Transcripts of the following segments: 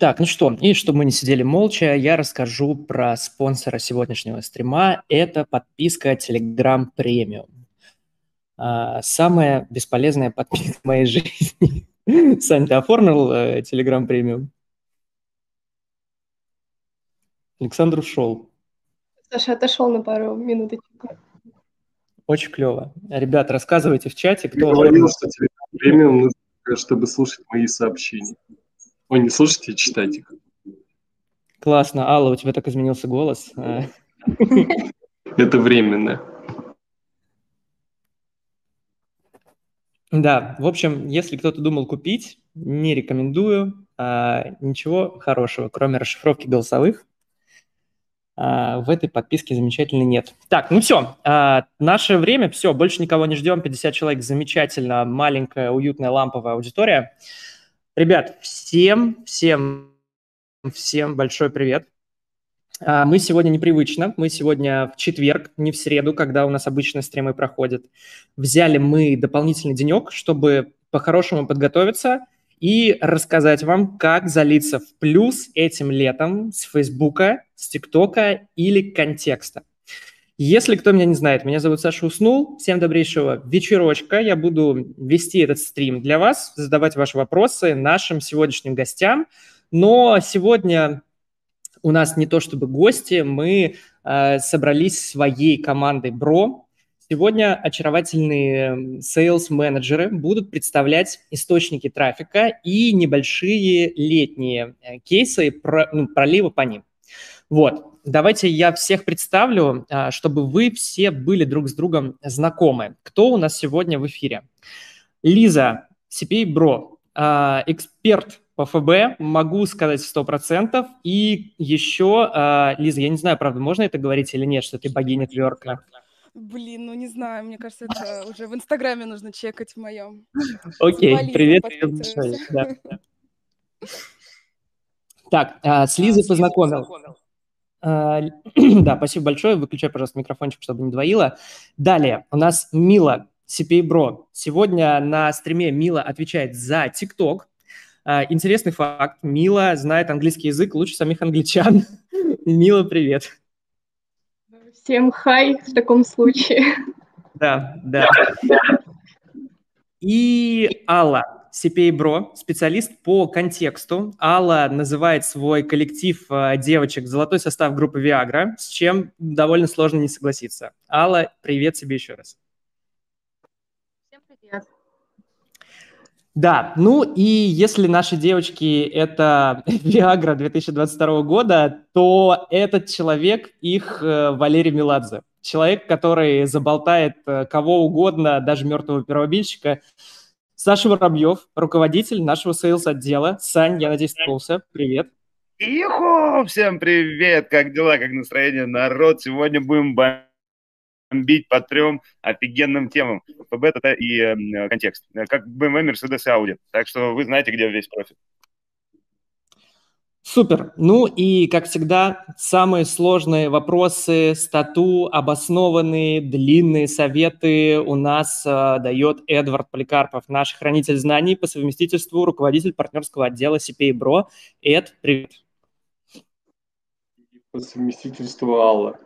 Так, ну что, и чтобы мы не сидели молча, я расскажу про спонсора сегодняшнего стрима. Это подписка Telegram Premium. А, самая бесполезная подписка в моей жизни. Сань, ты оформил э, Telegram Premium? Александр ушел. Саша отошел на пару минуточек. Очень клево. Ребят, рассказывайте в чате, кто... Я говорил, что Telegram Premium нужно, чтобы слушать мои сообщения. Ой, не слушайте, читайте. Классно. Алла, у тебя так изменился голос. А. Это временно. Да, в общем, если кто-то думал купить, не рекомендую. А, ничего хорошего, кроме расшифровки голосовых, а, в этой подписке замечательно нет. Так, ну все, а, наше время, все, больше никого не ждем, 50 человек, замечательно, маленькая, уютная, ламповая аудитория. Ребят, всем, всем, всем большой привет. А, мы сегодня непривычно, мы сегодня в четверг, не в среду, когда у нас обычно стримы проходят. Взяли мы дополнительный денек, чтобы по-хорошему подготовиться и рассказать вам, как залиться в плюс этим летом с Фейсбука, с ТикТока или контекста. Если кто меня не знает, меня зовут Саша Уснул. Всем добрейшего вечерочка. Я буду вести этот стрим для вас, задавать ваши вопросы нашим сегодняшним гостям. Но сегодня у нас не то чтобы гости, мы э, собрались своей командой Бро. Сегодня очаровательные sales-менеджеры будут представлять источники трафика и небольшие летние э, кейсы про, ну, пролива по ним. Вот, давайте я всех представлю, а, чтобы вы все были друг с другом знакомы. Кто у нас сегодня в эфире? Лиза, CPA Бро, а, эксперт по ФБ, могу сказать 100%. И еще, а, Лиза, я не знаю, правда, можно это говорить или нет, что ты богиня тверка? Блин, ну не знаю, мне кажется, это уже в Инстаграме нужно чекать в моем. Окей, привет. Так, с Лизой познакомил. А, да, спасибо большое. Выключай, пожалуйста, микрофончик, чтобы не двоило. Далее у нас Мила, CPA Bro. Сегодня на стриме Мила отвечает за TikTok. А, интересный факт. Мила знает английский язык лучше самих англичан. Мила, привет. Всем хай в таком случае. Да, да. И Алла, CPA Bro, специалист по контексту. Алла называет свой коллектив э, девочек «Золотой состав группы Viagra», с чем довольно сложно не согласиться. Алла, привет тебе еще раз. Всем привет. Да, ну и если наши девочки – это Viagra 2022 года, то этот человек их э, Валерий Меладзе. Человек, который заболтает э, кого угодно, даже мертвого первобильщика, Саша Воробьев, руководитель нашего сейлс-отдела. Сань, я надеюсь, ты Привет. Ихо! Всем привет! Как дела, как настроение, народ? Сегодня будем бомбить по трем офигенным темам. ФБ, и э, контекст. Как BMW, Mercedes и Audi. Так что вы знаете, где весь профит. Супер. Ну и, как всегда, самые сложные вопросы, стату, обоснованные, длинные советы у нас э, дает Эдвард Поликарпов, наш хранитель знаний по совместительству, руководитель партнерского отдела CPA Bro. Эд, привет. По совместительству Алла.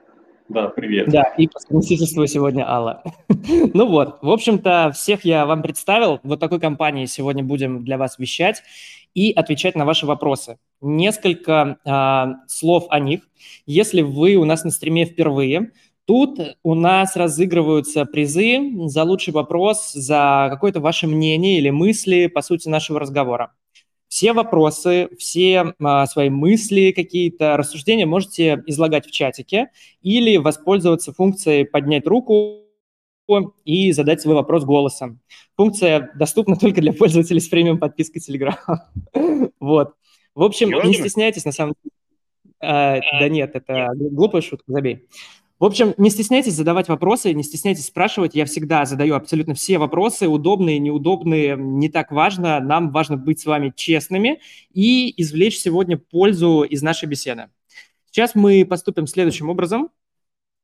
Да, привет. Да, и по совместительству сегодня Алла. ну вот, в общем-то, всех я вам представил. Вот такой компании сегодня будем для вас вещать и отвечать на ваши вопросы. Несколько э, слов о них. Если вы у нас на стриме впервые, тут у нас разыгрываются призы за лучший вопрос, за какое-то ваше мнение или мысли по сути нашего разговора. Все вопросы, все а, свои мысли, какие-то рассуждения можете излагать в чатике или воспользоваться функцией «поднять руку», и задать свой вопрос голосом. Функция доступна только для пользователей с премиум подпиской Telegram. вот. В общем, не стесняйтесь, на самом деле. А, да нет, это глупая шутка, забей. В общем, не стесняйтесь задавать вопросы, не стесняйтесь спрашивать. Я всегда задаю абсолютно все вопросы, удобные, неудобные, не так важно. Нам важно быть с вами честными и извлечь сегодня пользу из нашей беседы. Сейчас мы поступим следующим образом.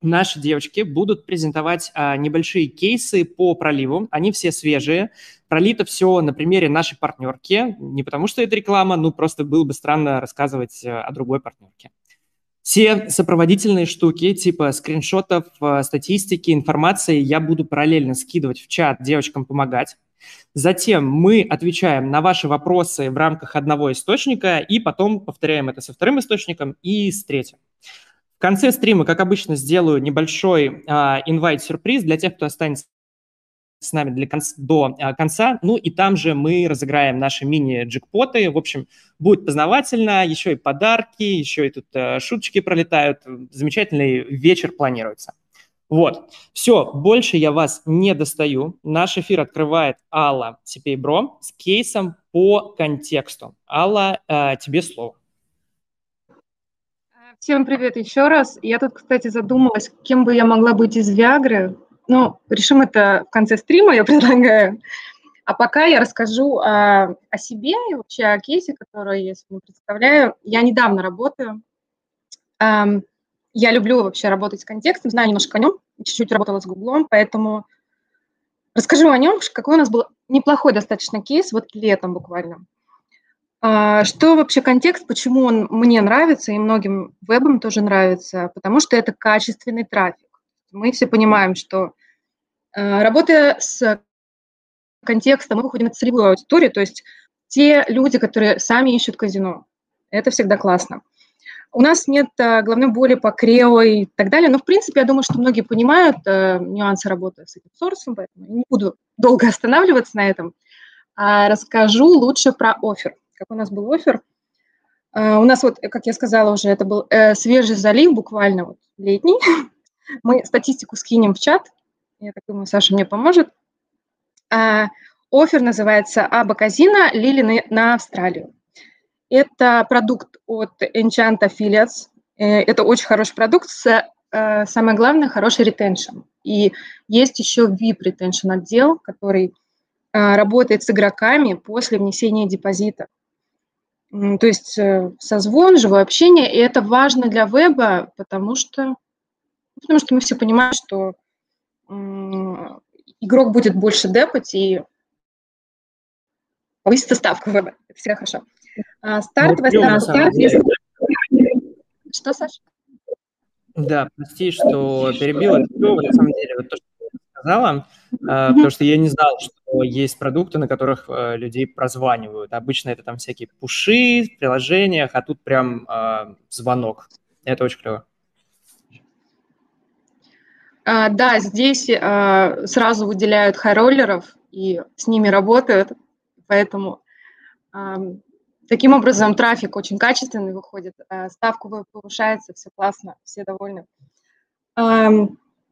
наши девочки будут презентовать а, небольшие кейсы по проливу. Они все свежие. Пролито все на примере нашей партнерки. Не потому что это реклама, ну просто было бы странно рассказывать э, о другой партнерке. Все сопроводительные штуки, типа скриншотов, э, статистики, информации я буду параллельно скидывать в чат, девочкам помогать. Затем мы отвечаем на ваши вопросы в рамках одного источника и потом повторяем это со вторым источником и с третьим. В конце стрима, как обычно, сделаю небольшой а, инвайт-сюрприз для тех, кто останется с нами для конца, до а, конца. Ну и там же мы разыграем наши мини-джекпоты. В общем, будет познавательно, еще и подарки, еще и тут а, шуточки пролетают. Замечательный вечер планируется. Вот, все, больше я вас не достаю. Наш эфир открывает Алла Цепей-Бро с кейсом по контексту. Алла, э, тебе слово. Всем привет еще раз. Я тут, кстати, задумалась, кем бы я могла быть из Виагры. Ну, решим это в конце стрима, я предлагаю. А пока я расскажу о, о себе и вообще о кейсе, который я сегодня представляю. Я недавно работаю. Эм, я люблю вообще работать с контекстом, знаю немножко о нем, чуть-чуть работала с Гуглом, поэтому расскажу о нем, какой у нас был неплохой достаточно кейс, вот летом буквально. А, что вообще контекст, почему он мне нравится и многим вебам тоже нравится? Потому что это качественный трафик. Мы все понимаем, что а, работая с контекстом, мы выходим на целевую аудиторию, то есть те люди, которые сами ищут казино. Это всегда классно. У нас нет э, головной боли по крео и так далее, но, в принципе, я думаю, что многие понимают э, нюансы работы с этим сорсом, поэтому не буду долго останавливаться на этом. А расскажу лучше про офер как у нас был офер. У нас вот, как я сказала уже, это был э, свежий залив, буквально вот летний. Мы статистику скинем в чат. Я так думаю, Саша мне поможет. Uh, офер называется Аба Казина Лили на, Австралию. Это продукт от Enchant Affiliates. Э, это очень хороший продукт с, э, самое главное, хороший ретеншн. И есть еще VIP ретеншн отдел, который э, работает с игроками после внесения депозита. То есть созвон, живое общение, и это важно для веба, потому что, потому что мы все понимаем, что игрок будет больше депать и повысится ставка. Это всегда хорошо. А, стартовая ну, ставка. Что, Саша? Да, прости, что перебила. На самом деле, вот то, что сказала, mm-hmm. потому что я не знал, что есть продукты, на которых э, людей прозванивают. Обычно это там всякие пуши в приложениях, а тут прям э, звонок. Это очень клево. А, да, здесь а, сразу выделяют хайроллеров и с ними работают, поэтому таким образом трафик очень качественный выходит, а, ставка повышается, все классно, все довольны.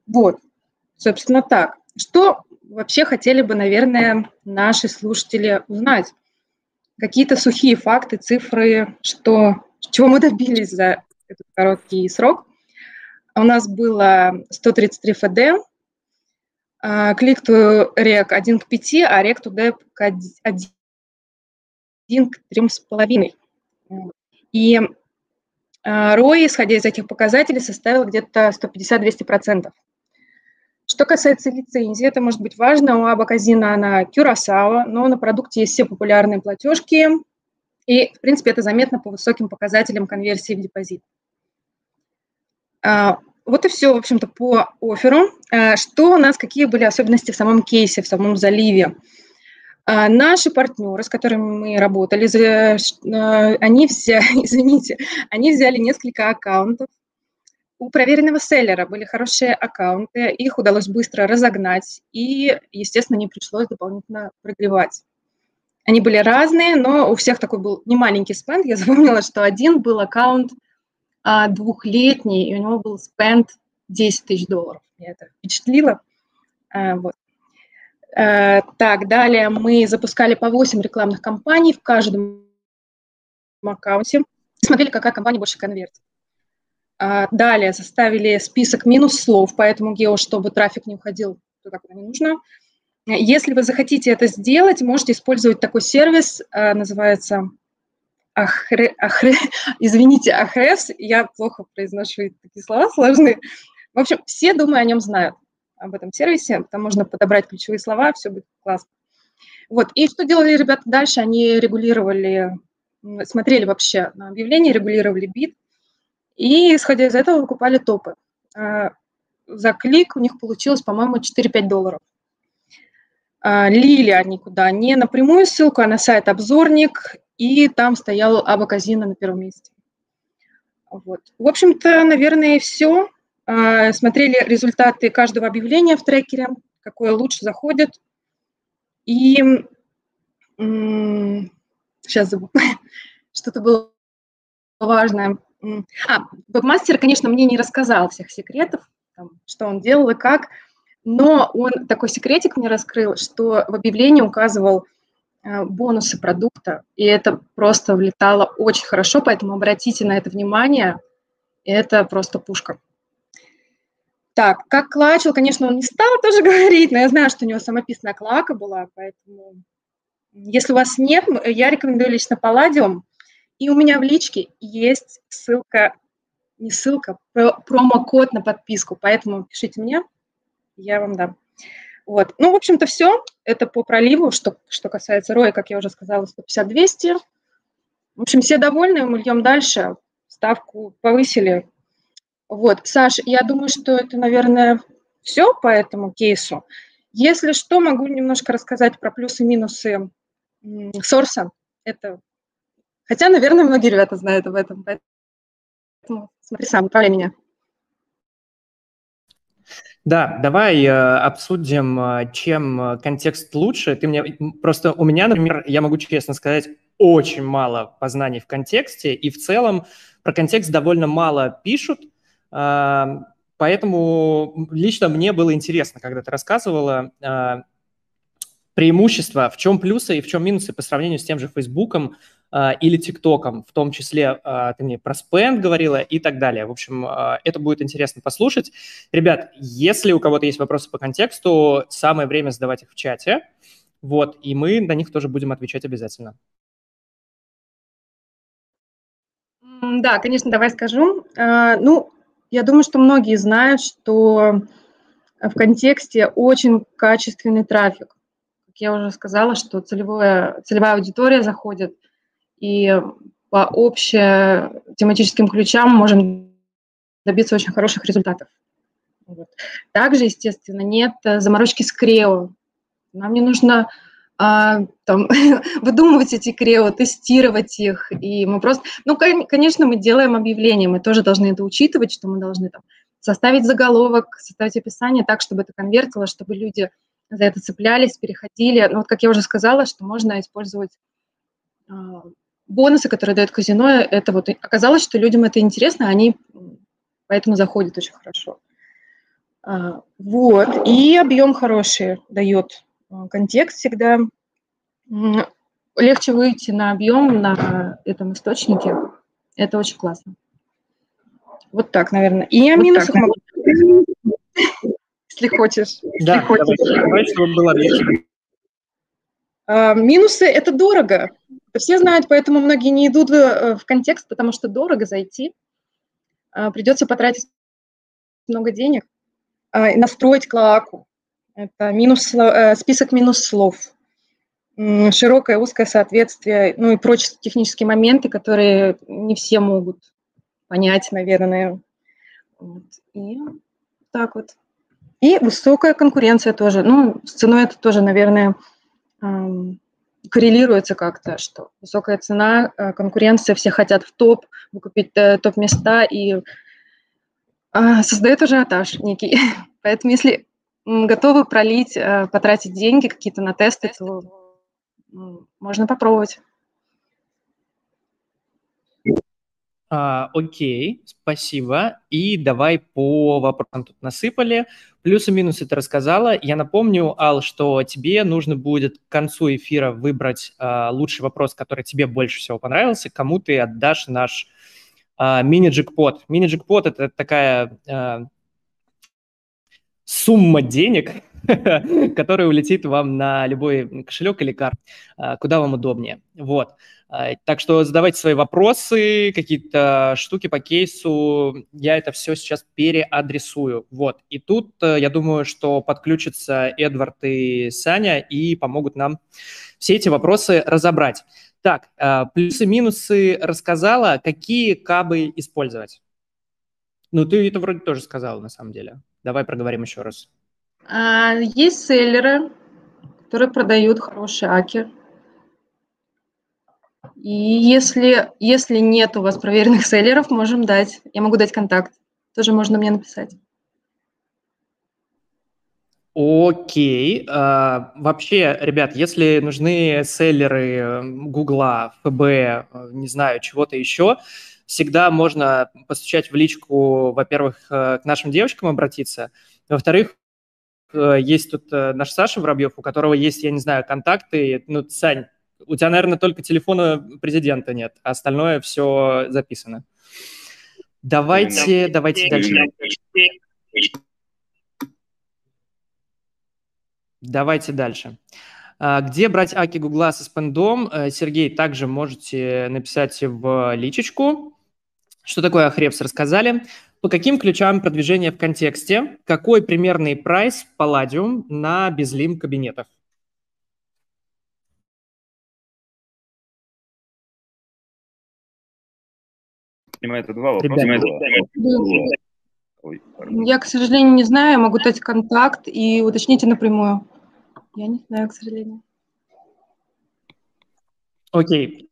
Вот, Собственно так. Что вообще хотели бы, наверное, наши слушатели узнать? Какие-то сухие факты, цифры, что, чего мы добились за этот короткий срок. У нас было 133 ФД, клик to рек 1 к 5, а рек to деп 1 к 3,5. И ROI, исходя из этих показателей, составил где-то 150-200%. Что касается лицензии, это может быть важно. У Абаказина она Кюрасао, но на продукте есть все популярные платежки, и, в принципе, это заметно по высоким показателям конверсии в депозит. Вот и все, в общем-то, по офферу. А, что у нас, какие были особенности в самом кейсе, в самом заливе? А, наши партнеры, с которыми мы работали, они взяли, извините, они взяли несколько аккаунтов у проверенного селлера были хорошие аккаунты, их удалось быстро разогнать, и, естественно, не пришлось дополнительно прогревать. Они были разные, но у всех такой был немаленький спенд. Я запомнила, что один был аккаунт двухлетний, и у него был спенд 10 тысяч долларов. Меня это впечатлило. А, вот. А, так, далее мы запускали по 8 рекламных кампаний в каждом аккаунте. Смотрели, какая компания больше конвертит. А, далее составили список минус-слов, поэтому гео, чтобы трафик не уходил туда, куда не нужно. Если вы захотите это сделать, можете использовать такой сервис, а, называется Ахре, Ахре, извините, Ахрес, я плохо произношу такие слова сложные. В общем, все, думаю, о нем знают, об этом сервисе. Там можно подобрать ключевые слова, все будет классно. Вот. И что делали ребята дальше? Они регулировали, смотрели вообще на объявления, регулировали бит, и, исходя из этого, выкупали топы. А, за клик у них получилось, по-моему, 4-5 долларов. А, лили они куда? Не напрямую ссылку, а на сайт обзорник, и там стоял Аба Казина на первом месте. Вот. В общем-то, наверное, все. А, смотрели результаты каждого объявления в трекере, какое лучше заходит. И сейчас забыл, что-то было важное. А, вебмастер, конечно, мне не рассказал всех секретов, что он делал и как, но он такой секретик мне раскрыл, что в объявлении указывал бонусы продукта, и это просто влетало очень хорошо, поэтому обратите на это внимание, это просто пушка. Так, как клачил, конечно, он не стал тоже говорить, но я знаю, что у него самописная клака была, поэтому если у вас нет, я рекомендую лично Palladium, и у меня в личке есть ссылка, не ссылка, про, промокод на подписку, поэтому пишите мне, я вам дам. Вот. Ну, в общем-то, все. Это по проливу, что, что касается роя, как я уже сказала, 150-200. В общем, все довольны, мы льем дальше. Ставку повысили. Вот, Саш, я думаю, что это, наверное, все по этому кейсу. Если что, могу немножко рассказать про плюсы-минусы сорса. Это Хотя, наверное, многие ребята знают об этом, поэтому смотри сам, управляй меня. Да, давай э, обсудим, э, чем э, контекст лучше. Ты мне просто у меня, например, я могу честно сказать, очень мало познаний в контексте, и в целом про контекст довольно мало пишут, э, поэтому лично мне было интересно, когда ты рассказывала э, преимущества, в чем плюсы и в чем минусы по сравнению с тем же Фейсбуком, или ТикТоком, в том числе а, ты мне про спенд говорила и так далее. В общем, а, это будет интересно послушать. Ребят, если у кого-то есть вопросы по контексту, самое время задавать их в чате, вот, и мы на них тоже будем отвечать обязательно. Да, конечно, давай скажу. Ну, я думаю, что многие знают, что в контексте очень качественный трафик. Как я уже сказала, что целевое, целевая аудитория заходит – и по общим тематическим ключам можем добиться очень хороших результатов. Вот. Также, естественно, нет заморочки с крео. Нам не нужно а, там, выдумывать эти крео, тестировать их. И мы просто... Ну, конечно, мы делаем объявления, мы тоже должны это учитывать, что мы должны там составить заголовок, составить описание так, чтобы это конвертило, чтобы люди за это цеплялись, переходили. Ну, вот как я уже сказала, что можно использовать а, бонусы, которые дает казино, это вот оказалось, что людям это интересно, они поэтому заходят очень хорошо. А, вот, и объем хороший дает а, контекст всегда. Легче выйти на объем на этом источнике. Это очень классно. Вот так, наверное. И о вот минусах могу если хочешь. Да, если хочешь. Давай, чтобы было легче. А, минусы – это дорого. Все знают, поэтому многие не идут э, в контекст, потому что дорого зайти. А, придется потратить много денег. А, настроить клоаку. Это минус, э, список минус слов. Широкое, узкое соответствие, ну и прочие технические моменты, которые не все могут понять, наверное. Вот. И так вот. И высокая конкуренция тоже. Ну, с ценой это тоже, наверное, коррелируется как-то, что высокая цена, э, конкуренция, все хотят в топ, выкупить э, топ-места и а, создает ажиотаж некий. Поэтому если готовы пролить, э, потратить деньги какие-то на тесты, то можно попробовать. А, окей, спасибо. И давай по вопросам тут насыпали. Плюсы-минусы ты рассказала. Я напомню, Ал, что тебе нужно будет к концу эфира выбрать а, лучший вопрос, который тебе больше всего понравился, кому ты отдашь наш а, мини-джекпот. Мини-джекпот – это такая а, сумма денег, которая улетит вам на любой кошелек или карт, куда вам удобнее. Вот. А, так что задавайте свои вопросы, какие-то штуки по кейсу. Я это все сейчас переадресую. Вот. И тут э, я думаю, что подключатся Эдвард и Саня и помогут нам все эти вопросы разобрать. Так, э, плюсы-минусы рассказала. Какие кабы использовать? Ну, ты это вроде тоже сказала, на самом деле. Давай проговорим еще раз. А, есть селлеры, которые продают хорошие аки. И если, если нет у вас проверенных селлеров, можем дать. Я могу дать контакт. Тоже можно мне написать. Окей. А, вообще, ребят, если нужны селлеры Гугла, ФБ, э, не знаю, чего-то еще, всегда можно постучать в личку, во-первых, э, к нашим девочкам обратиться, во-вторых, э, есть тут наш Саша Воробьев, у которого есть, я не знаю, контакты. Ну, Сань, у тебя, наверное, только телефона президента нет, а остальное все записано. Давайте, давайте дальше. Давайте дальше. А, где брать аки Гугла со спендом? Э, Сергей, также можете написать в личечку. Что такое Ахрепс, рассказали. По каким ключам продвижения в контексте? Какой примерный прайс Palladium на безлим кабинетах? Это два вопроса. Ребята, Ой, я, к сожалению, не знаю, я могу дать контакт и уточните напрямую. Я не знаю, к сожалению. Окей.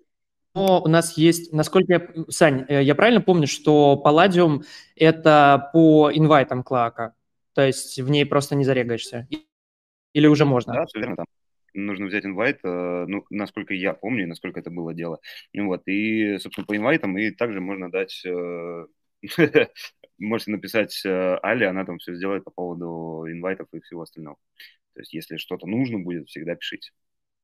Но у нас есть, насколько я... Сань, э, я правильно помню, что Palladium – это по инвайтам Клака? То есть в ней просто не зарегаешься? Или уже можно? Да, все верно. Там нужно взять инвайт, э, ну, насколько я помню, насколько это было дело. Вот, и, собственно, по инвайтам и также можно дать э, можете написать э, Али, она там все сделает по поводу инвайтов и всего остального. То есть, если что-то нужно будет, всегда пишите.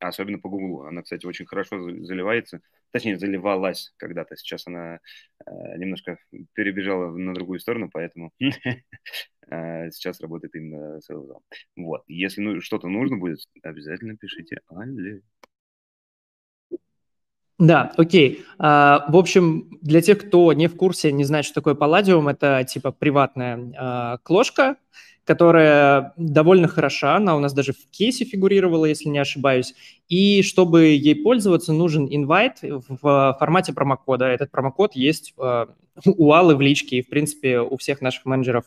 Особенно по Гуглу. Она, кстати, очень хорошо заливается. Точнее, заливалась когда-то. Сейчас она э, немножко перебежала на другую сторону, поэтому э, сейчас работает именно с Вот. Если ну, что-то нужно будет, обязательно пишите Али. Да, окей. А, в общем, для тех, кто не в курсе, не знает, что такое Palladium, это типа приватная а, клошка, которая довольно хороша, она у нас даже в кейсе фигурировала, если не ошибаюсь. И чтобы ей пользоваться, нужен инвайт в формате промокода. Этот промокод есть а, у Аллы в личке, и, в принципе, у всех наших менеджеров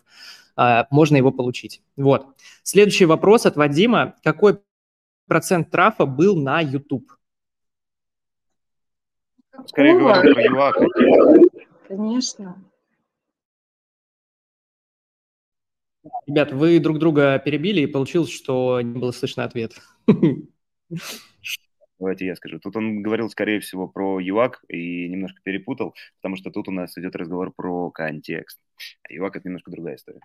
можно его получить. Вот. Следующий вопрос от Вадима. Какой процент трафа был на YouTube? Скорее говоря. Конечно. Ребят, вы друг друга перебили, и получилось, что не было слышно ответ. Давайте я скажу. Тут он говорил, скорее всего, про ЮАК и немножко перепутал, потому что тут у нас идет разговор про контекст. А ЮАК – это немножко другая история.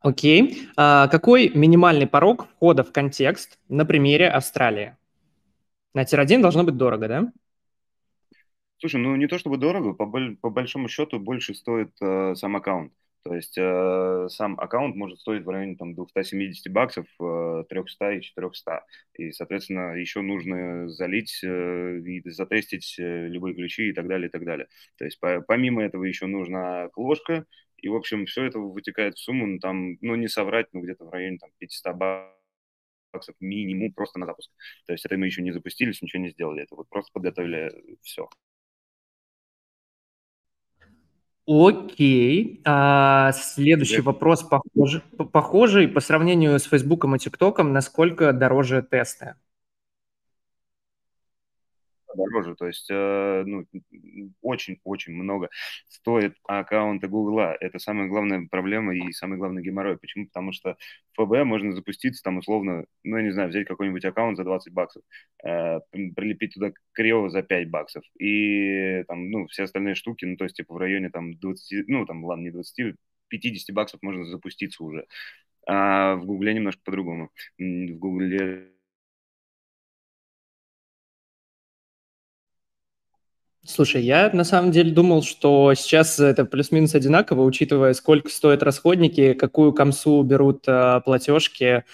Окей. А какой минимальный порог входа в контекст на примере Австралии? На тир-1 должно быть дорого, да? Слушай, ну не то чтобы дорого, по, по большому счету больше стоит э, сам аккаунт. То есть э, сам аккаунт может стоить в районе там, 270 баксов, э, 300 и 400. И, соответственно, еще нужно залить э, и затестить э, любые ключи и так далее, и так далее. То есть по, помимо этого еще нужна кложка. И, в общем, все это вытекает в сумму, ну, там, ну, не соврать, ну, где-то в районе там, 500 баксов баксов минимум просто на запуск. То есть это мы еще не запустились, ничего не сделали. Это вот просто подготовили все. Окей. А, следующий да. вопрос похожий, похожий по сравнению с Фейсбуком и ТикТоком, насколько дороже тесты? Дороже. То есть, э, ну, очень-очень много стоит аккаунты Гугла. Это самая главная проблема и самый главный геморрой. Почему? Потому что ФБ можно запуститься там условно, ну, я не знаю, взять какой-нибудь аккаунт за 20 баксов, э, прилепить туда криво за 5 баксов. И там, ну, все остальные штуки, ну, то есть, типа, в районе там 20, ну, там, ладно, не 20, 50 баксов можно запуститься уже. А в Гугле немножко по-другому. В Гугле Слушай, я на самом деле думал, что сейчас это плюс-минус одинаково, учитывая, сколько стоят расходники, какую комсу берут э, платежки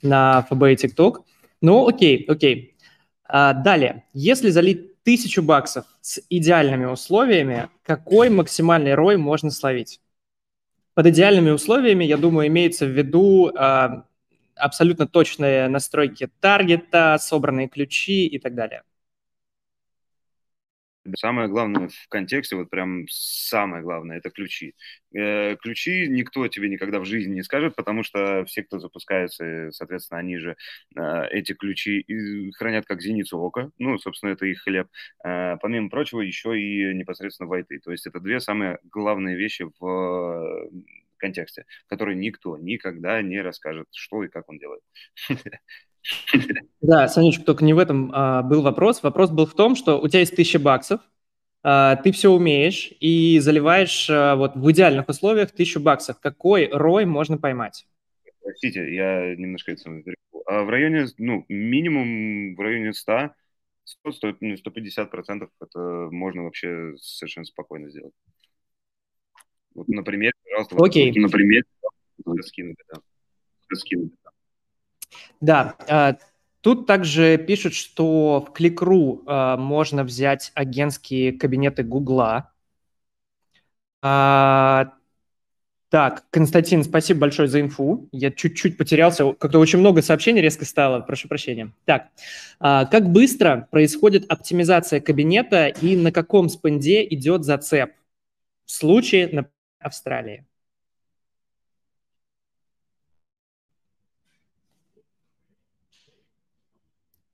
на ФБ и ТикТок. Ну, окей, окей. А, далее, если залить тысячу баксов с идеальными условиями, какой максимальный рой можно словить? Под идеальными условиями, я думаю, имеется в виду а, абсолютно точные настройки таргета, собранные ключи и так далее. Самое главное в контексте, вот прям самое главное, это ключи. Э, ключи никто тебе никогда в жизни не скажет, потому что все, кто запускается, соответственно, они же э, эти ключи хранят как зеницу ока, ну, собственно, это их хлеб. Э, помимо прочего, еще и непосредственно вайты. То есть это две самые главные вещи в контексте, которые никто никогда не расскажет, что и как он делает. Да, Санечка, только не в этом а, был вопрос. Вопрос был в том, что у тебя есть тысяча баксов, а, ты все умеешь и заливаешь а, вот в идеальных условиях тысячу баксов. Какой рой можно поймать? Простите, я немножко это а в районе, ну, минимум в районе 100, 100, 100 ну, 150 процентов это можно вообще совершенно спокойно сделать. Вот, например, пожалуйста, Окей. Вот, например, скинуть, да. скинуть. Да, а, тут также пишут, что в Кликру а, можно взять агентские кабинеты Гугла. А, так, Константин, спасибо большое за инфу. Я чуть-чуть потерялся, как-то очень много сообщений резко стало, прошу прощения. Так, как быстро происходит оптимизация кабинета и на каком спенде идет зацеп в случае, например, Австралии?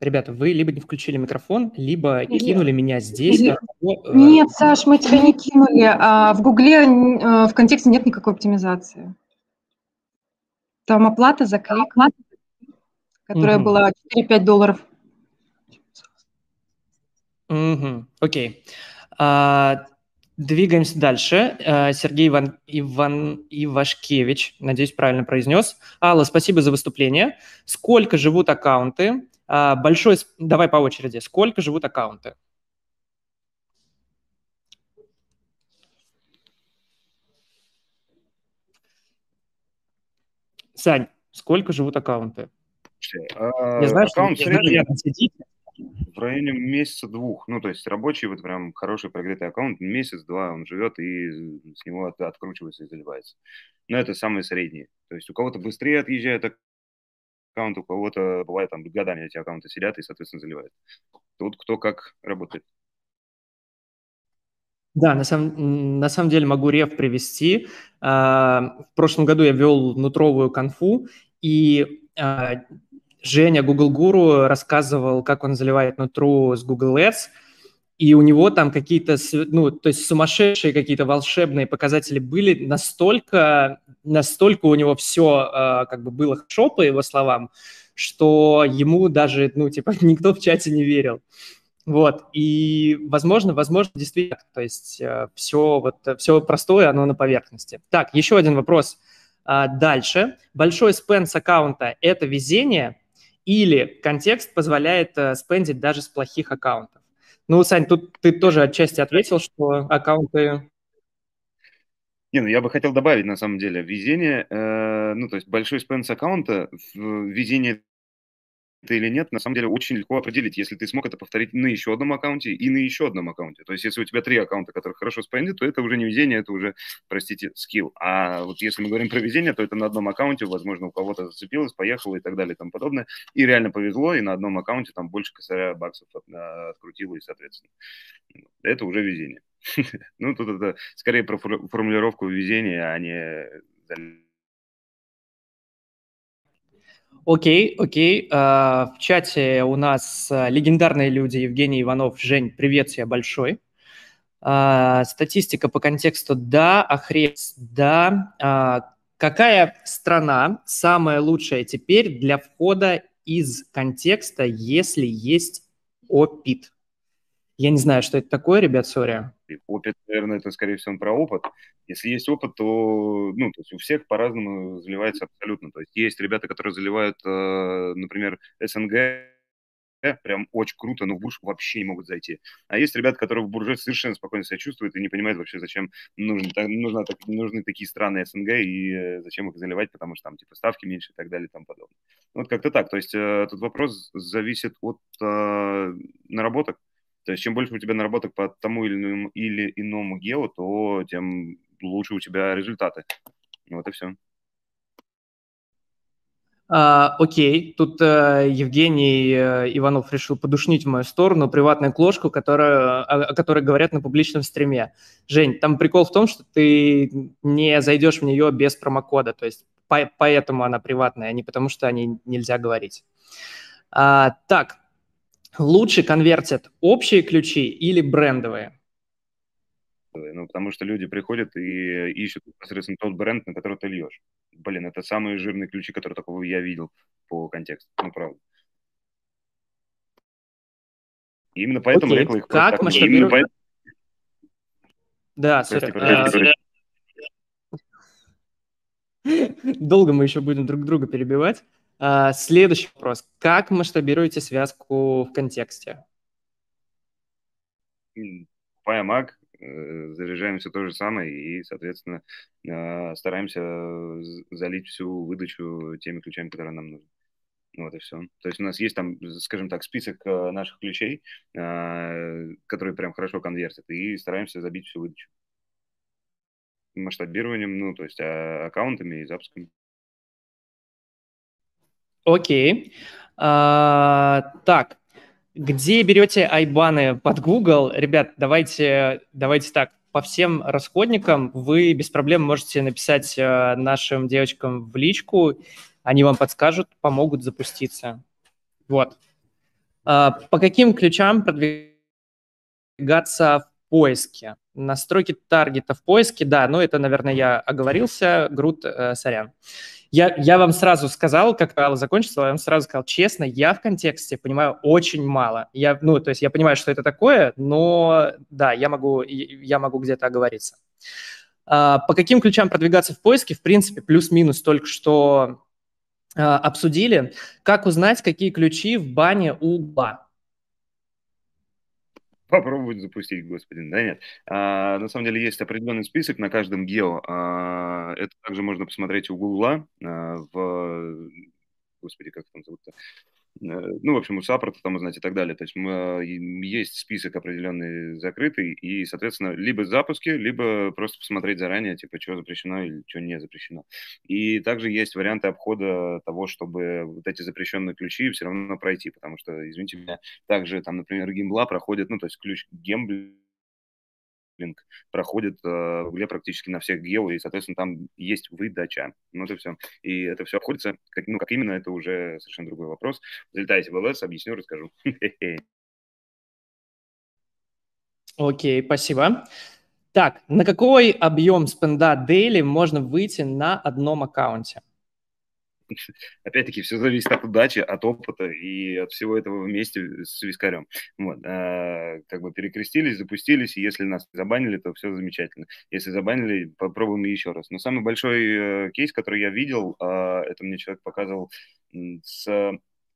Ребята, вы либо не включили микрофон, либо кинули меня здесь. Э, нет, Саш, мы тебя не кинули. А в Гугле э, в контексте нет никакой оптимизации. Там оплата за клик, которая угу. была 4-5 долларов. Угу, окей. А, двигаемся дальше. А, Сергей Иван, Иван Ивашкевич, надеюсь, правильно произнес. Алла, спасибо за выступление. Сколько живут аккаунты? А, большой, давай по очереди, сколько живут аккаунты? Сань, сколько живут аккаунты? А, Я знаю, аккаунт что рядом сидите. В районе месяца-двух. Ну, то есть рабочий, вот прям хороший прогретый аккаунт, месяц-два он живет и с него от, откручивается и заливается. Но это самые средние. То есть у кого-то быстрее отъезжает аккаунт, у кого-то бывает там годами эти аккаунты сидят и, соответственно, заливают. Тут кто как работает. Да, на самом, на самом деле могу реф привести. А, в прошлом году я вел нутровую конфу, и а, Женя, Google Guru, рассказывал, как он заливает нутру с Google Ads, и у него там какие-то, ну, то есть сумасшедшие какие-то волшебные показатели были, настолько, настолько у него все э, как бы было хорошо, по его словам, что ему даже, ну, типа, никто в чате не верил. Вот, и, возможно, возможно, действительно, то есть э, все, вот, все простое, оно на поверхности. Так, еще один вопрос. А, дальше. Большой спен с аккаунта – это везение или контекст позволяет э, спендить даже с плохих аккаунтов? Ну, Сань, тут ты тоже отчасти ответил, что аккаунты... Не, ну я бы хотел добавить, на самом деле, везение, э, ну, то есть большой спен с аккаунта, везение это или нет, на самом деле очень легко определить, если ты смог это повторить на еще одном аккаунте и на еще одном аккаунте. То есть если у тебя три аккаунта, которые хорошо спрендят, то это уже не везение, это уже, простите, скилл. А вот если мы говорим про везение, то это на одном аккаунте, возможно, у кого-то зацепилось, поехало и так далее и тому подобное. И реально повезло, и на одном аккаунте там больше косаря баксов от, открутило, и, соответственно, это уже везение. Ну, тут это скорее про формулировку везения, а не Окей, окей. А, в чате у нас а, легендарные люди Евгений Иванов. Жень, привет тебе большой. А, статистика по контексту да, Ахрец да. Какая страна самая лучшая теперь для входа из контекста, если есть опит? Я не знаю, что это такое, ребят, сори. Опыт, наверное, это, скорее всего, про опыт. Если есть опыт, то, ну, то есть у всех по-разному заливается абсолютно. То есть есть ребята, которые заливают, э, например, СНГ, прям очень круто, но в бурж вообще не могут зайти. А есть ребята, которые в бурже совершенно спокойно себя чувствуют и не понимают вообще, зачем нужны, нужно, нужны такие страны СНГ и э, зачем их заливать, потому что там типа ставки меньше и так далее и тому подобное. Вот как-то так. То есть э, тут вопрос зависит от э, наработок. То есть чем больше у тебя наработок по тому или иному, или иному гео, то тем лучше у тебя результаты. Вот и все. А, окей, тут а, Евгений а, Иванов решил подушнить в мою сторону приватную кложку, которая, о, о которой говорят на публичном стриме. Жень, там прикол в том, что ты не зайдешь в нее без промокода, то есть по, поэтому она приватная, а не потому что о ней нельзя говорить. А, так, лучше конвертят общие ключи или брендовые? Ну, потому что люди приходят и ищут непосредственно тот бренд, на который ты льешь. Блин, это самые жирные ключи, которые такого я видел по контексту. Ну, правда. И именно поэтому Окей. Их Как масштабировать- именно Да, Прости, прости, А. Долго мы еще будем друг друга перебивать. А, Следующий вопрос. Как масштабируете связку в контексте? Маг, э, заряжаем все то же самое и, соответственно, э, стараемся э, залить всю выдачу теми ключами, которые нам нужны. Вот и все. То есть у нас есть там, скажем так, список э, наших ключей, э, которые прям хорошо конвертят, и стараемся забить всю выдачу. Масштабированием, ну, то есть а, аккаунтами и запусками. Окей. А, так, где берете айбаны под Google? Ребят, давайте, давайте так. По всем расходникам вы без проблем можете написать э, нашим девочкам в личку. Они вам подскажут, помогут запуститься. Вот. А, по каким ключам продвигаться поиске? Настройки таргета в поиске, да, ну это, наверное, я оговорился, Грут, э, сорян. Я, я вам сразу сказал, как правило закончится, я вам сразу сказал, честно, я в контексте понимаю очень мало. Я, ну, то есть я понимаю, что это такое, но да, я могу, я могу где-то оговориться. А, по каким ключам продвигаться в поиске, в принципе, плюс-минус только что а, обсудили. Как узнать, какие ключи в бане угла? Попробовать запустить, господин. Да нет. А, на самом деле есть определенный список на каждом гео. А, это также можно посмотреть у Гугла а, в... Господи, как там зовут-то? Э, Ну, в общем, у саппорта там узнать и так далее. То есть мы, и есть список определенный закрытый, и, соответственно, либо запуски, либо просто посмотреть заранее, типа, что запрещено или что не запрещено. И также есть варианты обхода того, чтобы вот эти запрещенные ключи все равно пройти, потому что, извините меня, также там, например, гимбла проходит, ну, то есть ключ гемблинг проходит э, в Гугле практически на всех гео, и, соответственно, там есть выдача. Ну, это все. И это все обходится, как, ну, как именно, это уже совершенно другой вопрос. Залетайте в ЛС, объясню, расскажу. Окей, спасибо. Так, на какой объем спенда дейли можно выйти на одном аккаунте? Опять-таки, все зависит от удачи, от опыта и от всего этого вместе с вискарем. Вот. А, как бы перекрестились, запустились, и если нас забанили, то все замечательно. Если забанили, попробуем еще раз. Но самый большой э, кейс, который я видел, э, это мне человек показывал с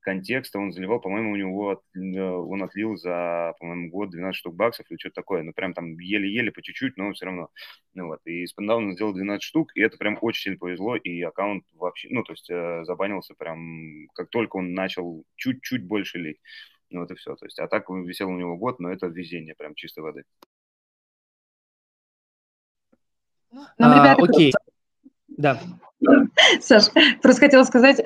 контекста, он заливал, по-моему, у него от- он отлил за, по-моему, год 12 штук баксов или что-то такое. Ну, прям там еле-еле, по чуть-чуть, но все равно. Ну, вот. И с он сделал 12 штук, и это прям очень сильно повезло, и аккаунт вообще, ну, то есть э, забанился прям, как только он начал чуть-чуть больше лить. Ну, вот и все. То есть, а так он висел у него год, но это везение прям чистой воды. Нам А, ребята окей. Да. Саш, просто хотела сказать, э,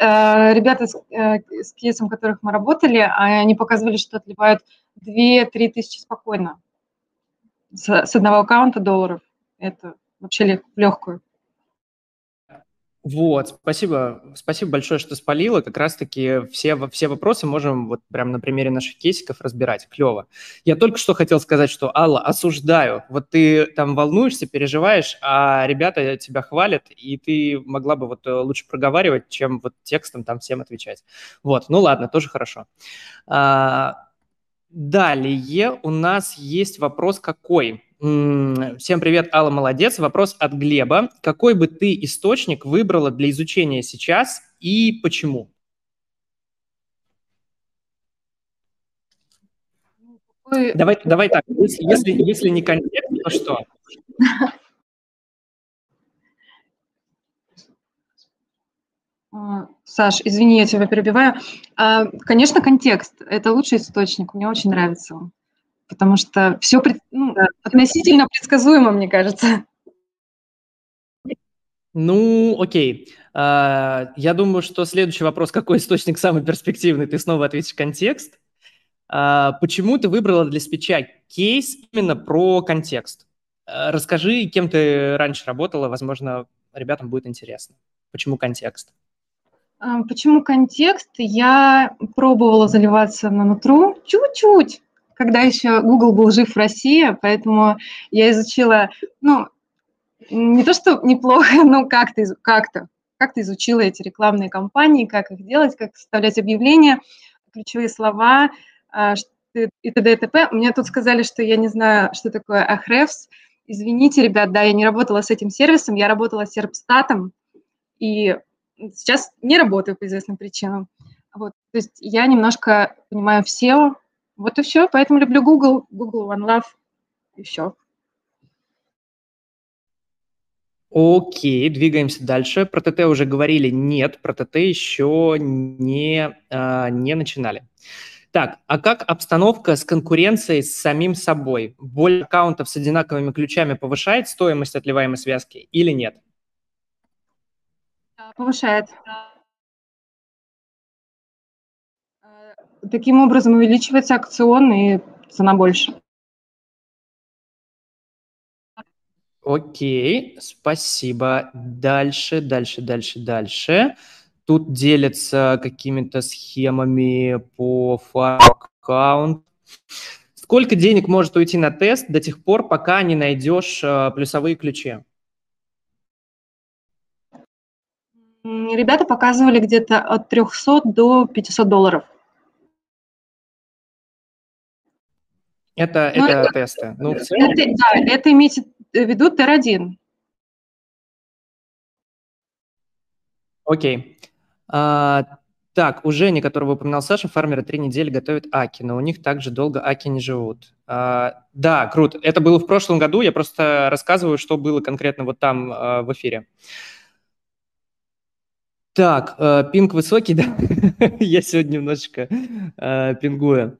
ребята, с, э, с кейсом которых мы работали, они показывали, что отливают 2-3 тысячи спокойно с, с одного аккаунта долларов. Это вообще легкую. Вот, спасибо, спасибо большое, что спалила. Как раз-таки все, все вопросы можем вот прям на примере наших кейсиков разбирать. Клево. Я только что хотел сказать, что, Алла, осуждаю. Вот ты там волнуешься, переживаешь, а ребята тебя хвалят, и ты могла бы вот э, лучше проговаривать, чем вот текстом там всем отвечать. Вот, ну ладно, тоже хорошо. А, Далее у нас есть вопрос какой? Всем привет, Алла, молодец. Вопрос от Глеба. Какой бы ты источник выбрала для изучения сейчас и почему? Давай, давай так, если, если, если не контекст, то что? А, Саш, извини, я тебя перебиваю. А, Конечно, контекст – это лучший источник, мне очень нравится он, потому что все ну, относительно предсказуемо, мне кажется. Ну, окей. А, Я думаю, что следующий вопрос, какой источник самый перспективный, ты снова ответишь контекст. А, Почему ты выбрала для спича кейс именно про контекст? А, Расскажи, кем ты раньше работала, возможно, ребятам будет интересно. Почему контекст? А, Почему контекст? Я пробовала заливаться на нутру чуть-чуть, когда еще Google был жив в России, поэтому я изучила, ну, не то, что неплохо, но как-то, как-то, как-то изучила эти рекламные кампании, как их делать, как составлять объявления, ключевые слова а, и т.д. и т.п. Мне тут сказали, что я не знаю, что такое Ahrefs. Извините, ребят, да, я не работала с этим сервисом, я работала с Серпстатом, и сейчас не работаю по известным причинам. Вот, то есть я немножко понимаю в SEO, вот и все, поэтому люблю Google, Google One Love, и все. Окей, двигаемся дальше. Про ТТ уже говорили, нет, про ТТ еще не, а, не начинали. Так, а как обстановка с конкуренцией с самим собой? Боль аккаунтов с одинаковыми ключами повышает стоимость отливаемой связки или нет? Повышает. Таким образом увеличивается акцион и цена больше. Окей, спасибо. Дальше, дальше, дальше, дальше. Тут делятся какими-то схемами по аккаунт. Сколько денег может уйти на тест до тех пор, пока не найдешь э, плюсовые ключи? Ребята показывали где-то от 300 до 500 долларов. Это, Ну, это тесты. Ну, целом, Это, да, это имейте в виду TER1. окей. А, так, у Жени, которого упоминал Саша, фармеры три недели готовят аки, но у них также долго аки не живут. А, да, круто. Это было в прошлом году, я просто рассказываю, что было конкретно вот там а, в эфире. Так, э, пинг высокий, да? Я сегодня немножечко э, пингую.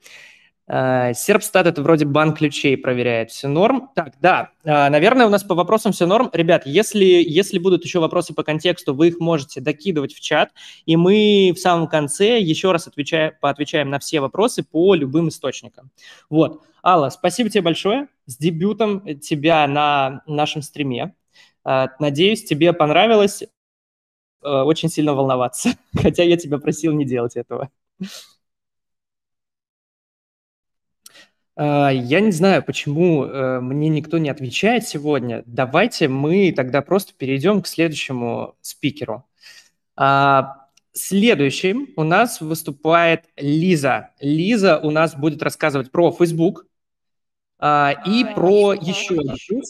Э, Серпстат это вроде банк ключей проверяет. Все норм. Так, да, э, наверное, у нас по вопросам все норм. Ребят, если, если будут еще вопросы по контексту, вы их можете докидывать в чат, и мы в самом конце еще раз отвечаем, поотвечаем на все вопросы по любым источникам. Вот. Алла, спасибо тебе большое. С дебютом тебя на нашем стриме. Э, Надеюсь, тебе понравилось очень сильно волноваться, хотя я тебя просил не делать этого. Я не знаю, почему э, мне никто не отвечает сегодня. Давайте мы тогда просто перейдем к следующему спикеру. А, Следующим у нас выступает Лиза. Лиза у нас будет рассказывать про Facebook а, и про еще один,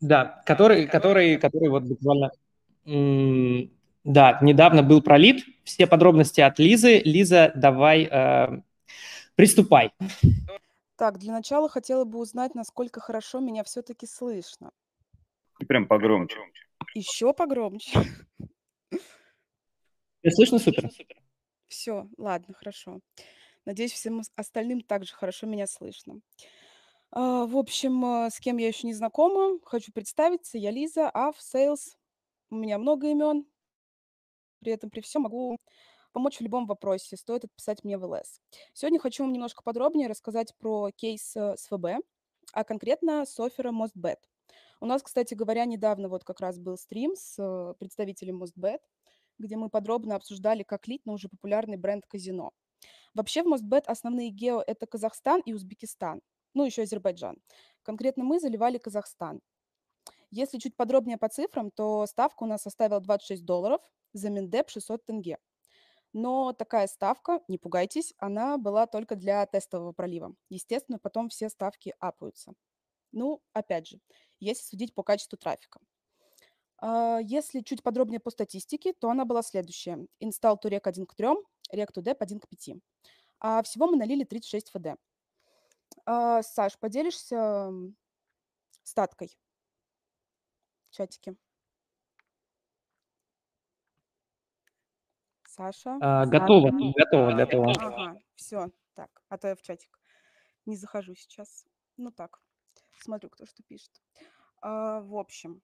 да, который, который, который вот буквально, да, недавно был пролит. Все подробности от Лизы. Лиза, давай, э, приступай. Так, для начала хотела бы узнать, насколько хорошо меня все-таки слышно. Прям погромче. Еще погромче. Тебя слышно супер? Все, ладно, хорошо. Надеюсь, всем ос- остальным также хорошо меня слышно. А, В общем, а, с кем я еще не знакома, хочу представиться. Я Лиза, а в Sales у меня много имен. При этом, при всем могу помочь в любом вопросе. Стоит отписать мне в ЛС. Сегодня хочу вам немножко подробнее рассказать про кейс э, с ФБ, а конкретно с оффера MostBet. У нас, кстати говоря, недавно вот как раз был стрим с э, представителем MostBet, где мы подробно обсуждали, как лить на уже популярный бренд казино. Вообще в MostBet основные гео – это Казахстан и Узбекистан, ну еще Азербайджан. Конкретно мы заливали Казахстан. Если чуть подробнее по цифрам, то ставка у нас составила 26 долларов, за Миндеп 600 тенге. Но такая ставка, не пугайтесь, она была только для тестового пролива. Естественно, потом все ставки апаются. Ну, опять же, если судить по качеству трафика. А, Если чуть подробнее по статистике, то она была следующая. Install to Rec 1 к 3, Rec to Dep 1 к 5. А всего мы налили 36 ФД. А, Саш, поделишься статкой в чатике? Саша? А, готово, Саша? готово, готово. Ага, все, так, а то я в чатик не захожу сейчас. Ну так, смотрю, кто что пишет. А, в общем,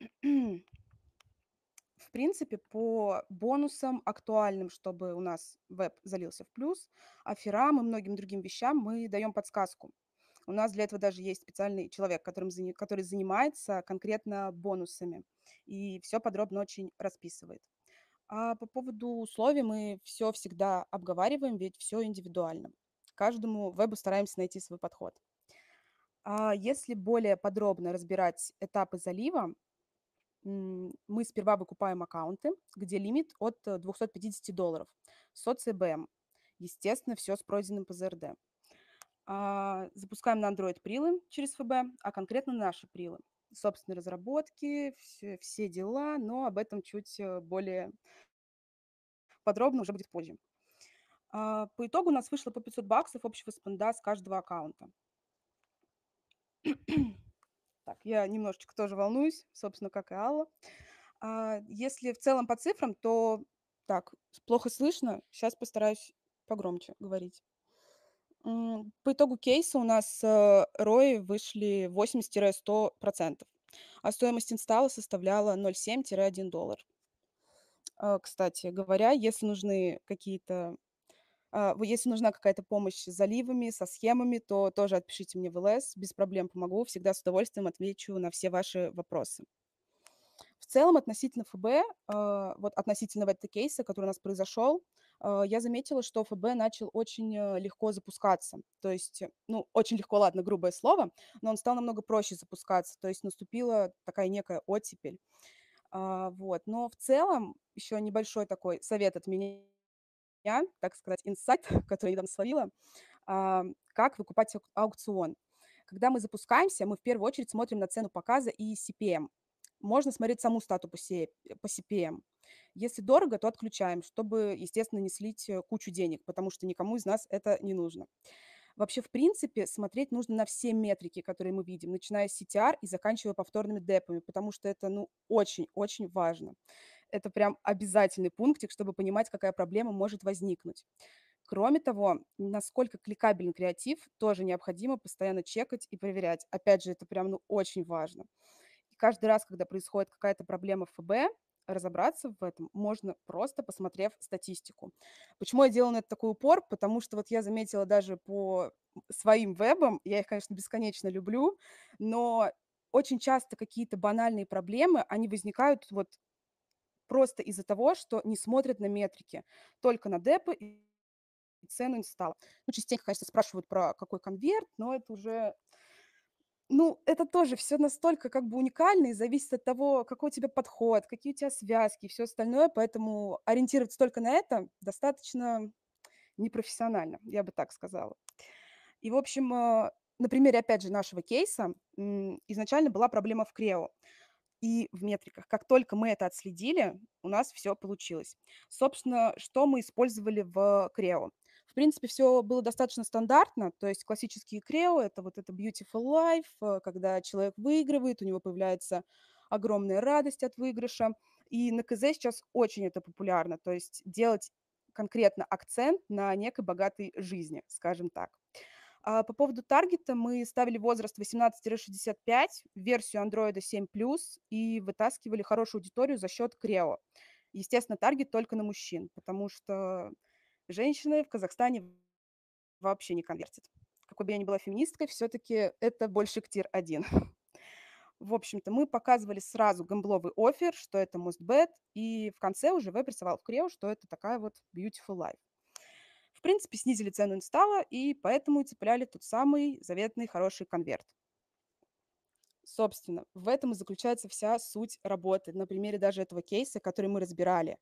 в принципе, по бонусам актуальным, чтобы у нас веб залился в плюс, аферам и многим другим вещам мы даем подсказку. У нас для этого даже есть специальный человек, которым, который занимается конкретно бонусами и все подробно очень расписывает. А по поводу условий мы все всегда обговариваем, ведь все индивидуально. Каждому вебу стараемся найти свой подход. А если более подробно разбирать этапы залива, мы сперва выкупаем аккаунты, где лимит от э, 250 долларов с ОЦБМ. Естественно, все с пройденным ПЗРД. А, Запускаем на Android прилы через ФБ, а конкретно наши прилы. Собственные разработки, все, все дела, но об этом чуть э, более подробно уже будет позже. А, По итогу у нас вышло по 500 баксов общего спенда с каждого аккаунта. Так, я немножечко тоже волнуюсь, собственно, как и Алла. А, Если в целом по цифрам, то так, плохо слышно. Сейчас постараюсь погромче говорить. По итогу кейса у нас э, ROI вышли 80-100%, а стоимость инсталла составляла 0,7-1 доллар. А, Кстати говоря, если нужны какие-то а, Если нужна какая-то помощь с заливами, со схемами, то тоже отпишите мне в ЛС, без проблем помогу, всегда с удовольствием отвечу на все ваши вопросы. В целом, относительно ФБ, а, вот относительно этого кейса, который у нас произошел, я заметила, что ФБ начал очень э, легко запускаться. То есть, э, ну, очень легко, ладно, грубое слово, но он стал намного проще запускаться. То есть наступила такая некая оттепель. А, Вот. Но в целом, еще небольшой такой совет от меня, так сказать, инсайт, который я недавно словила, а, как выкупать ау- аукцион. Когда мы запускаемся, мы в первую очередь смотрим на цену показа и CPM. Можно смотреть саму стату по CPM. Если дорого, то отключаем, чтобы, естественно, не слить э, кучу денег, потому что никому из нас это не нужно. Вообще, в принципе, смотреть нужно на все метрики, которые мы видим, начиная с CTR и заканчивая повторными депами, потому что это, ну, очень-очень важно. Это прям обязательный пунктик, чтобы понимать, какая проблема может возникнуть. Кроме того, насколько кликабелен креатив, тоже необходимо постоянно чекать и проверять. Опять же, это прям ну, очень важно. И каждый раз, когда происходит какая-то проблема в ФБ, разобраться в этом можно просто посмотрев статистику. Почему я делаю на это такой упор? Потому что вот я заметила даже по своим вебам, я их, конечно, бесконечно люблю, но очень часто какие-то банальные проблемы, они возникают вот просто из-за того, что не смотрят на метрики, только на депы и цену инсталла. Ну, частенько, конечно, спрашивают про какой конверт, но это уже ну, это тоже все настолько как бы уникально и зависит от того, какой у тебя подход, какие у тебя связки и все остальное, поэтому ориентироваться только на это достаточно непрофессионально, я бы так сказала. И, в общем, э, на примере, опять же, нашего кейса изначально была проблема в Крео и в метриках. Как только мы это отследили, у нас все получилось. Собственно, что мы использовали в Крео? В принципе, все было достаточно стандартно, то есть классические Крео – это вот это beautiful life, э, когда человек выигрывает, у него появляется огромная радость от выигрыша. И на КЗ сейчас очень это популярно, то есть делать конкретно акцент на некой богатой жизни, скажем так. А по поводу таргета мы ставили возраст 18-65, версию Android 7+, и вытаскивали хорошую аудиторию за счет Крео. Естественно, таргет только на мужчин, потому что женщины в Казахстане вообще не конвертят. Какой бы я ни была феминисткой, все-таки это больше к tier-1. В общем-то, мы показывали сразу гамбловый офер, что это Mostbet, и в конце уже веб в Крео, что это такая вот beautiful life. В принципе, снизили цену инсталла, и поэтому и цепляли тот самый заветный хороший конверт. Собственно, в этом и заключается вся суть работы. На примере даже этого кейса, который мы разбирали.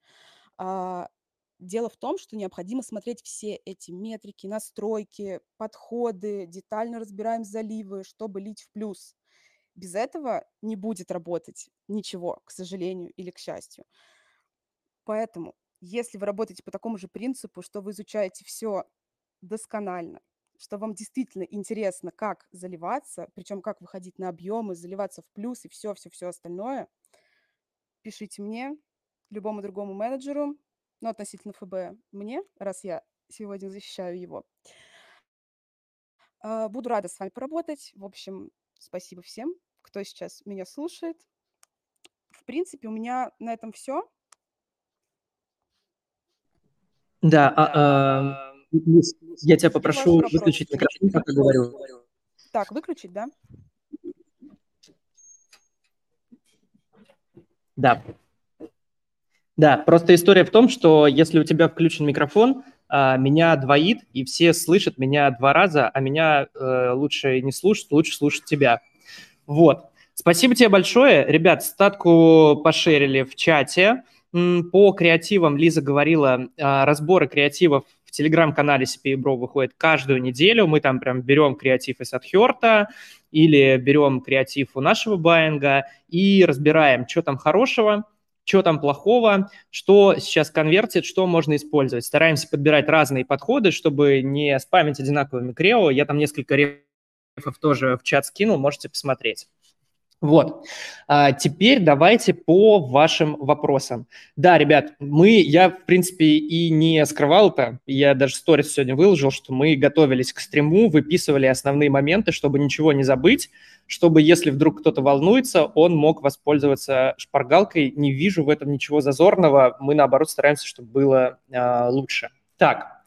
Дело в том, что необходимо смотреть все эти метрики, настройки, подходы, детально разбираем заливы, чтобы лить в плюс. Без этого не будет работать ничего, к сожалению или к счастью. Поэтому, если вы работаете по такому же принципу, что вы изучаете все досконально, что вам действительно интересно, как заливаться, причем как выходить на объемы, заливаться в плюс и все-все-все остальное, пишите мне, любому другому менеджеру, но относительно ФБ мне, раз я сегодня защищаю его. А, буду рада с вами поработать. В общем, спасибо всем, кто сейчас меня слушает. В принципе, у меня на этом все. Да, а, а, я тебя попрошу выключить микрофон, пока говорю. Так, выключить, да? Да. Да, просто история в том, что если у тебя включен микрофон, а, меня двоит, и все слышат меня два раза, а меня э, лучше не слушать, лучше слушать тебя. Вот. Спасибо тебе большое. Ребят, статку пошерили в чате. По креативам Лиза говорила, а, разборы креативов в телеграм-канале CPA Bro выходят каждую неделю. Мы там прям берем креатив из Адхерта или берем креатив у нашего Баинга и разбираем, что там хорошего, что там плохого, что сейчас конвертит, что можно использовать. Стараемся подбирать разные подходы, чтобы не спамить одинаковыми крео. Я там несколько рефов тоже в чат скинул, можете посмотреть. Вот. А теперь давайте по вашим вопросам. Да, ребят, мы, я, в принципе, и не скрывал это, я даже сторис сегодня выложил, что мы готовились к стриму, выписывали основные моменты, чтобы ничего не забыть, чтобы, если вдруг кто-то волнуется, он мог воспользоваться шпаргалкой. Не вижу в этом ничего зазорного, мы, наоборот, стараемся, чтобы было э, лучше. Так,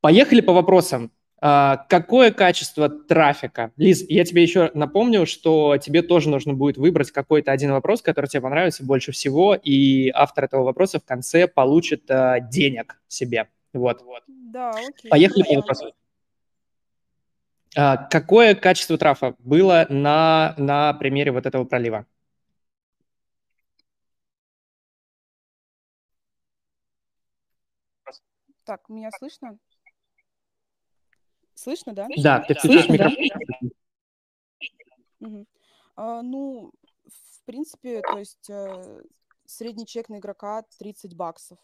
поехали по вопросам. А, какое качество трафика? Лиз, я тебе еще напомню, что тебе тоже нужно будет выбрать какой-то один вопрос, который тебе понравится больше всего, и автор этого вопроса в конце получит а, денег себе. Вот. вот. Да, окей. Поехали по вопросу. А, какое качество трафа было на, на примере вот этого пролива? Так, меня слышно? Слышно, да? Да, ты включаешь микрофон. Угу. А, ну, в принципе, то есть э, средний чек на игрока 30 баксов.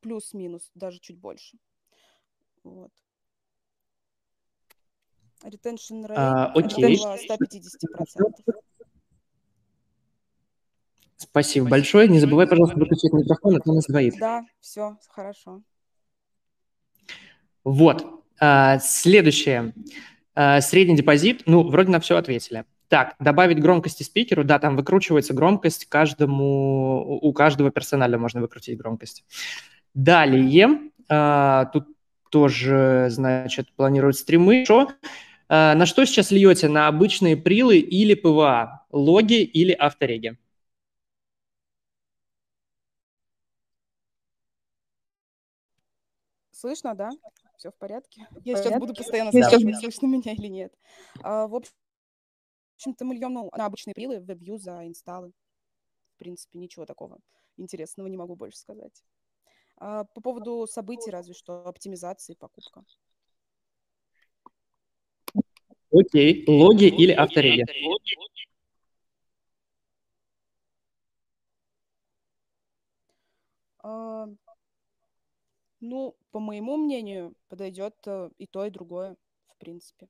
Плюс-минус, даже чуть больше. Вот. Retention rate а, окей. около 150%. Спасибо большое. Не забывай, пожалуйста, выключить микрофон, а то нас двоит. Да, все, хорошо. Вот. А, следующее. А, средний депозит. Ну, вроде на все ответили. Так, добавить громкости спикеру. Да, там выкручивается громкость каждому, у каждого персонально можно выкрутить громкость. Далее, а, тут тоже, значит, планируют стримы. Что? На что сейчас льете? На обычные прилы или PWA? Логи или автореги? Слышно, да? Все в порядке? Я сейчас буду постоянно спрашивать, слышно меня или нет. А, в общем-то, мы льем ну, на обычные прилы, WebView за инсталлы. В принципе, ничего такого интересного не могу больше сказать. А, по поводу событий, разве что оптимизации, покупка. Окей. Логи или автореги? Ну, по моему мнению, подойдет э, и то, и другое, в принципе.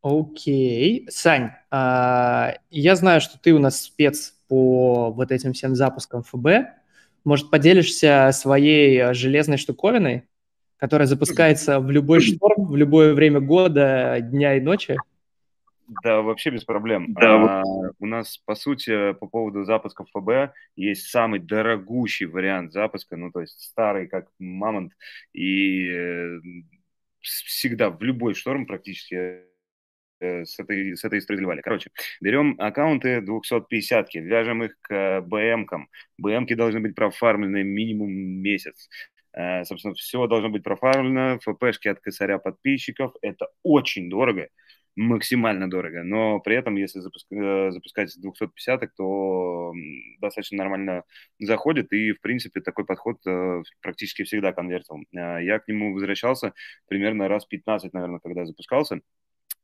Окей. Сань, а, я знаю, что ты у нас спец по вот этим всем запускам ФБ. Может, поделишься своей э, железной штуковиной, которая запускается в любой шторм, в любое время года, дня и ночи? Да, вообще без проблем. Да. А, у нас, по сути, по поводу запуска ФБ есть самый дорогущий вариант запуска, ну, то есть старый, как Мамонт, и э, всегда в любой шторм практически э, с этой, с этой истории. Короче, берем аккаунты 250-ки, вяжем их к БМ-кам. БМ-ки должны быть профармлены минимум месяц. Э, собственно, все должно быть профармлено, ФПшки от косаря подписчиков. Это очень дорого максимально дорого, но при этом, если запуск, э, запускать с 250 то достаточно нормально заходит, и, в принципе, такой подход э, практически всегда конвертил. Э, я к нему возвращался примерно раз 15, наверное, когда запускался,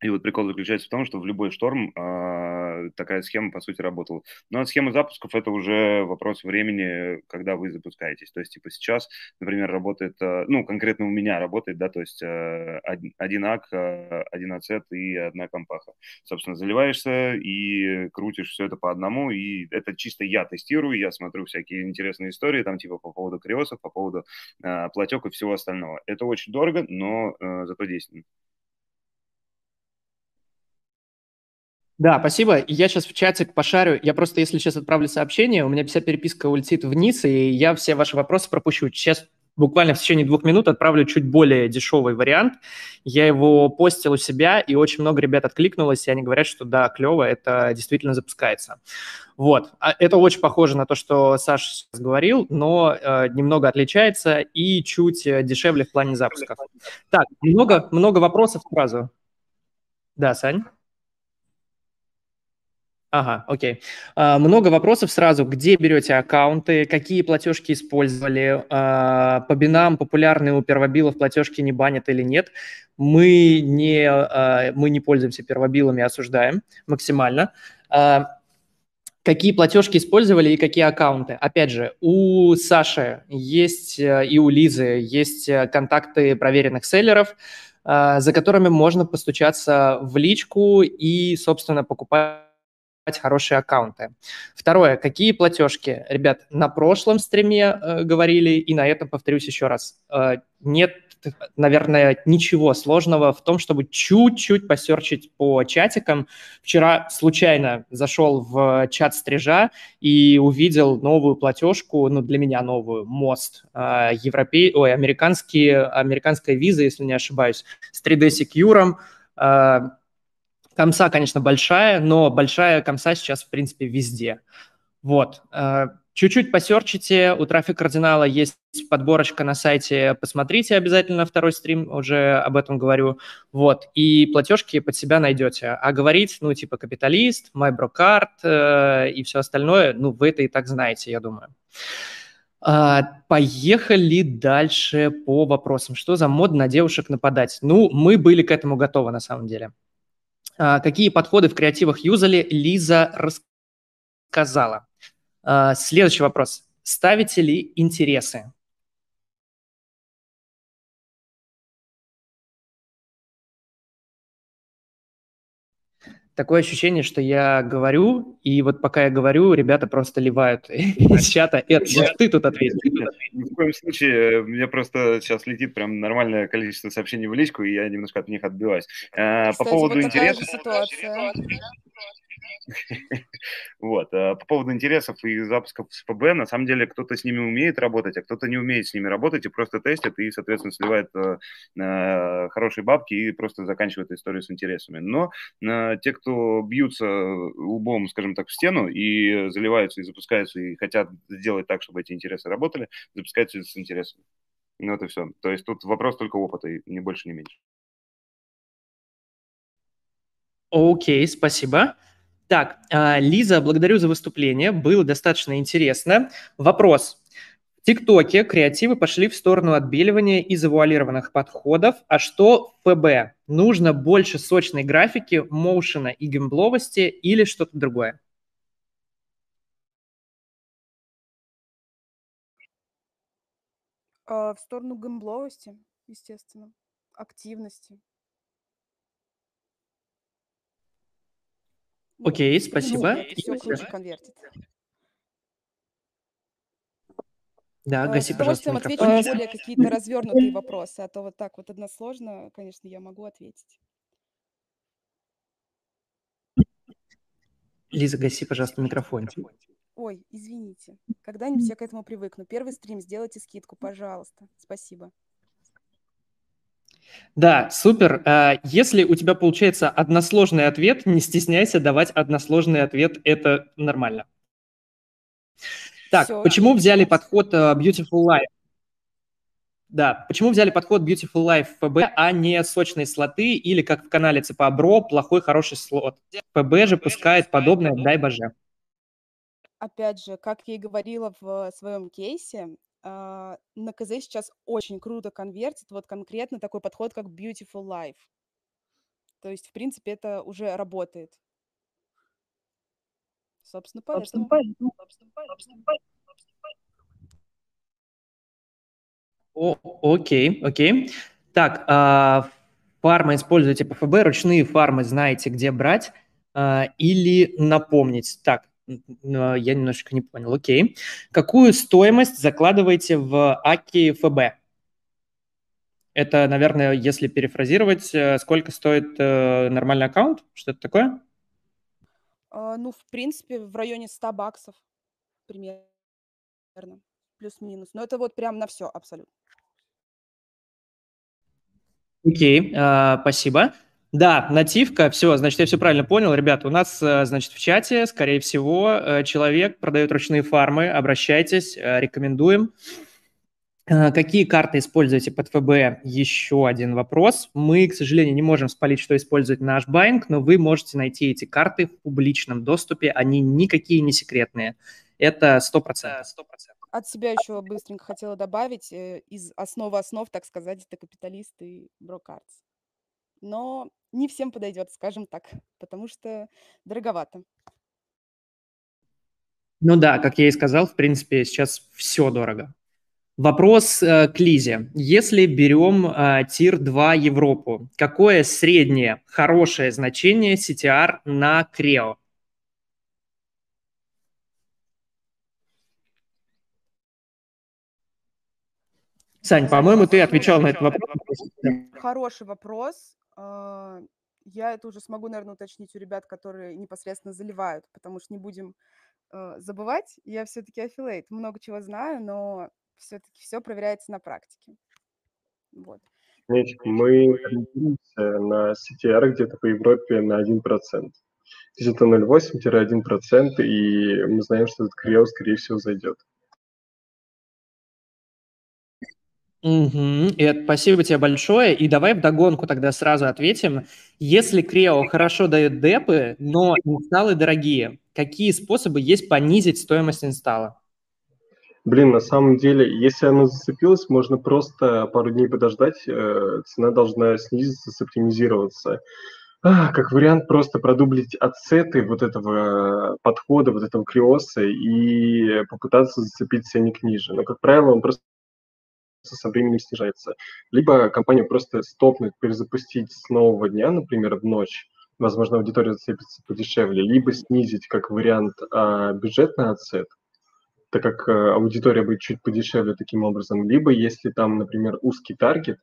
И вот прикол заключается в том, что в любой шторм э, такая схема, по сути, работала. Но от схемы запусков это уже вопрос времени, когда вы запускаетесь. То есть, типа, сейчас, например, работает, э, ну, конкретно у меня работает, да, то есть э, один ак, один ацет и одна компаха. Собственно, заливаешься и крутишь все это по одному, и это чисто я тестирую, я смотрю всякие интересные истории, там, типа, по поводу криосов, по поводу э, платек и всего остального. Это очень дорого, но э, зато действенно. Да, спасибо. Я сейчас в чатик пошарю. Я просто, если сейчас отправлю сообщение, у меня вся переписка улетит вниз, и я все ваши вопросы пропущу. Сейчас буквально в течение двух минут отправлю чуть более дешевый вариант. Я его постил у себя, и очень много ребят откликнулось, и они говорят, что да, клево, это действительно запускается. Вот. А это очень похоже на то, что Саша сейчас говорил, но э, немного отличается и чуть э, дешевле в плане запусков. Так, много, много вопросов сразу. Да, Сань? Ага, окей. А, много вопросов сразу. Где берете аккаунты? Какие платежки использовали? А, по бинам популярные у первобилов платежки не банят или нет? Мы не, а, мы не пользуемся первобилами, осуждаем максимально. Какие платежки использовали и какие аккаунты? Опять же, у Саши есть э, и у Лизы есть э, контакты проверенных селлеров, а, за которыми можно постучаться в личку и, собственно, покупать хорошие аккаунты. Второе, какие платежки? Ребят, на прошлом стриме э, говорили, и на этом повторюсь еще раз. Э, нет, наверное, ничего сложного в том, чтобы чуть-чуть посерчить по чатикам. Вчера случайно зашел в чат стрижа и увидел новую платежку, ну, для меня новую, мост, э, европей, ой, американские, американская виза, если не ошибаюсь, с 3D Secure, Комса, конечно, большая, но большая комса сейчас, в принципе, везде. Вот. Э, чуть-чуть посерчите, у трафик кардинала есть подборочка на сайте, посмотрите обязательно второй стрим, уже об этом говорю. Вот, и платежки под себя найдете. А говорить, ну, типа капиталист, MyBrocard э, и все остальное, ну, вы это и так знаете, я думаю. А, поехали дальше по вопросам. Что за мод на девушек нападать? Ну, мы были к этому готовы, на самом деле. А, какие подходы в креативах юзали, Лиза рассказала. А, следующий вопрос. Ставите ли интересы? Такое ощущение, что я говорю, и вот пока я говорю, ребята просто ливают из чата. Эд, может, ты тут ответишь? Ни в коем случае. Мне просто сейчас летит прям нормальное количество сообщений в личку, и я немножко от них отбиваюсь. А, по поводу интереса... Вот. А по поводу интересов и запусков с ПБ, на самом деле кто-то с ними умеет работать, а кто-то не умеет с ними работать и просто тестит и, соответственно, сливает э, э, хорошие бабки и просто заканчивает историю с интересами. Но э, те, кто бьются лбом, скажем так, в стену и заливаются и запускаются и хотят сделать так, чтобы эти интересы работали, запускаются с интересами. Ну, это все. То есть тут вопрос только опыта, и не больше, не меньше. Окей, спасибо. Так, а, Лиза, благодарю за выступление. Было достаточно интересно. Вопрос. В ТикТоке креативы пошли в сторону отбеливания и завуалированных подходов. А что в ФБ? Нужно больше сочной графики, моушена и гембловости или что-то другое? А, в сторону гембловости, естественно, активности. Окей, спасибо. Ну, все круче конвертит. Да, А, гаси, С пожалуйста, отвечу микрофон. на более какие-то развернутые вопросы, а то вот так вот односложно, конечно, я могу ответить. Лиза, гаси, пожалуйста, микрофон. Ой, извините. Когда-нибудь я к этому привыкну. Первый стрим, сделайте скидку, пожалуйста. Спасибо. Да, супер. А, Если у тебя получается односложный ответ, не стесняйся давать односложный ответ, это нормально. Так, Всё, почему взяли подход а, Beautiful Life? Да, почему взяли подход Beautiful Life ФБ, а не сочные слоты или, как в канале ЦПА Бро, плохой хороший слот? ФБ же пускает подобное, дай боже. Опять же, как я и говорила в своем кейсе, на КЗ сейчас очень круто конвертит вот конкретно такой подход, как Beautiful Life. То есть, в принципе, это уже работает. Собственно, поэтому. Собственно, О, окей, окей. Так, а, фармы используете по ФБ, ручные фармы знаете, где брать, а, или напомнить. Так, я немножечко не понял, окей. Какую стоимость закладываете в АКИ ФБ? Это, наверное, если перефразировать, э, сколько стоит э, нормальный аккаунт? Что-то такое? А, ну, в принципе, в районе 100 баксов примерно. Плюс-минус. Но это вот прям на все абсолютно. Окей, э, спасибо. Да, нативка, все, значит, я все правильно понял. Ребята, у нас, э, значит, в чате, скорее всего, э, человек продает ручные фармы. Обращайтесь, э, рекомендуем. Какие карты используете под ФБ? Еще один вопрос. Мы, к сожалению, не можем спалить, что использует наш байнг, но вы можете найти эти карты в публичном доступе. Они никакие не секретные. Это 100%. 100%. От себя еще быстренько хотела добавить. Из основы основ, так сказать, это капиталист и брокартс. Но не всем подойдет, скажем так, потому что дороговато. Ну да, как я и сказал, в принципе, сейчас все дорого. Вопрос э, к Лизе. Если берем э, тир 2 Европу, какое среднее хорошее значение CTR на Крео? Сань, по-моему, ты отвечал на этот вопрос. Хороший вопрос. А, я это уже смогу, наверное, уточнить у ребят, которые непосредственно заливают, потому что не будем э, забывать, я все-таки аффилейт, много чего знаю, но все-таки все проверяется на практике. Вот. Нет, мы ориентируемся на CTR где-то по Европе на 1%. То есть это 0,8-1%, и мы знаем, что этот крио, скорее всего, зайдет. Угу. И спасибо тебе большое. И давай в догонку тогда сразу ответим. Если Крео хорошо дает депы, но инсталлы дорогие, какие способы есть понизить стоимость инсталла? Блин, на самом деле, если оно зацепилось, можно просто пару дней подождать, э, цена должна снизиться, соптимизироваться. А, как вариант просто продублить отсеты вот этого подхода, вот этого криоса и попытаться зацепить ценник ниже. Но, как правило, он просто со временем снижается. Либо компания просто стопнет, перезапустить с нового дня, например, в ночь, возможно, аудитория зацепится подешевле, либо снизить как вариант а, бюджет на отсет, так как а, аудитория будет чуть подешевле таким образом, либо если там, например, узкий таргет,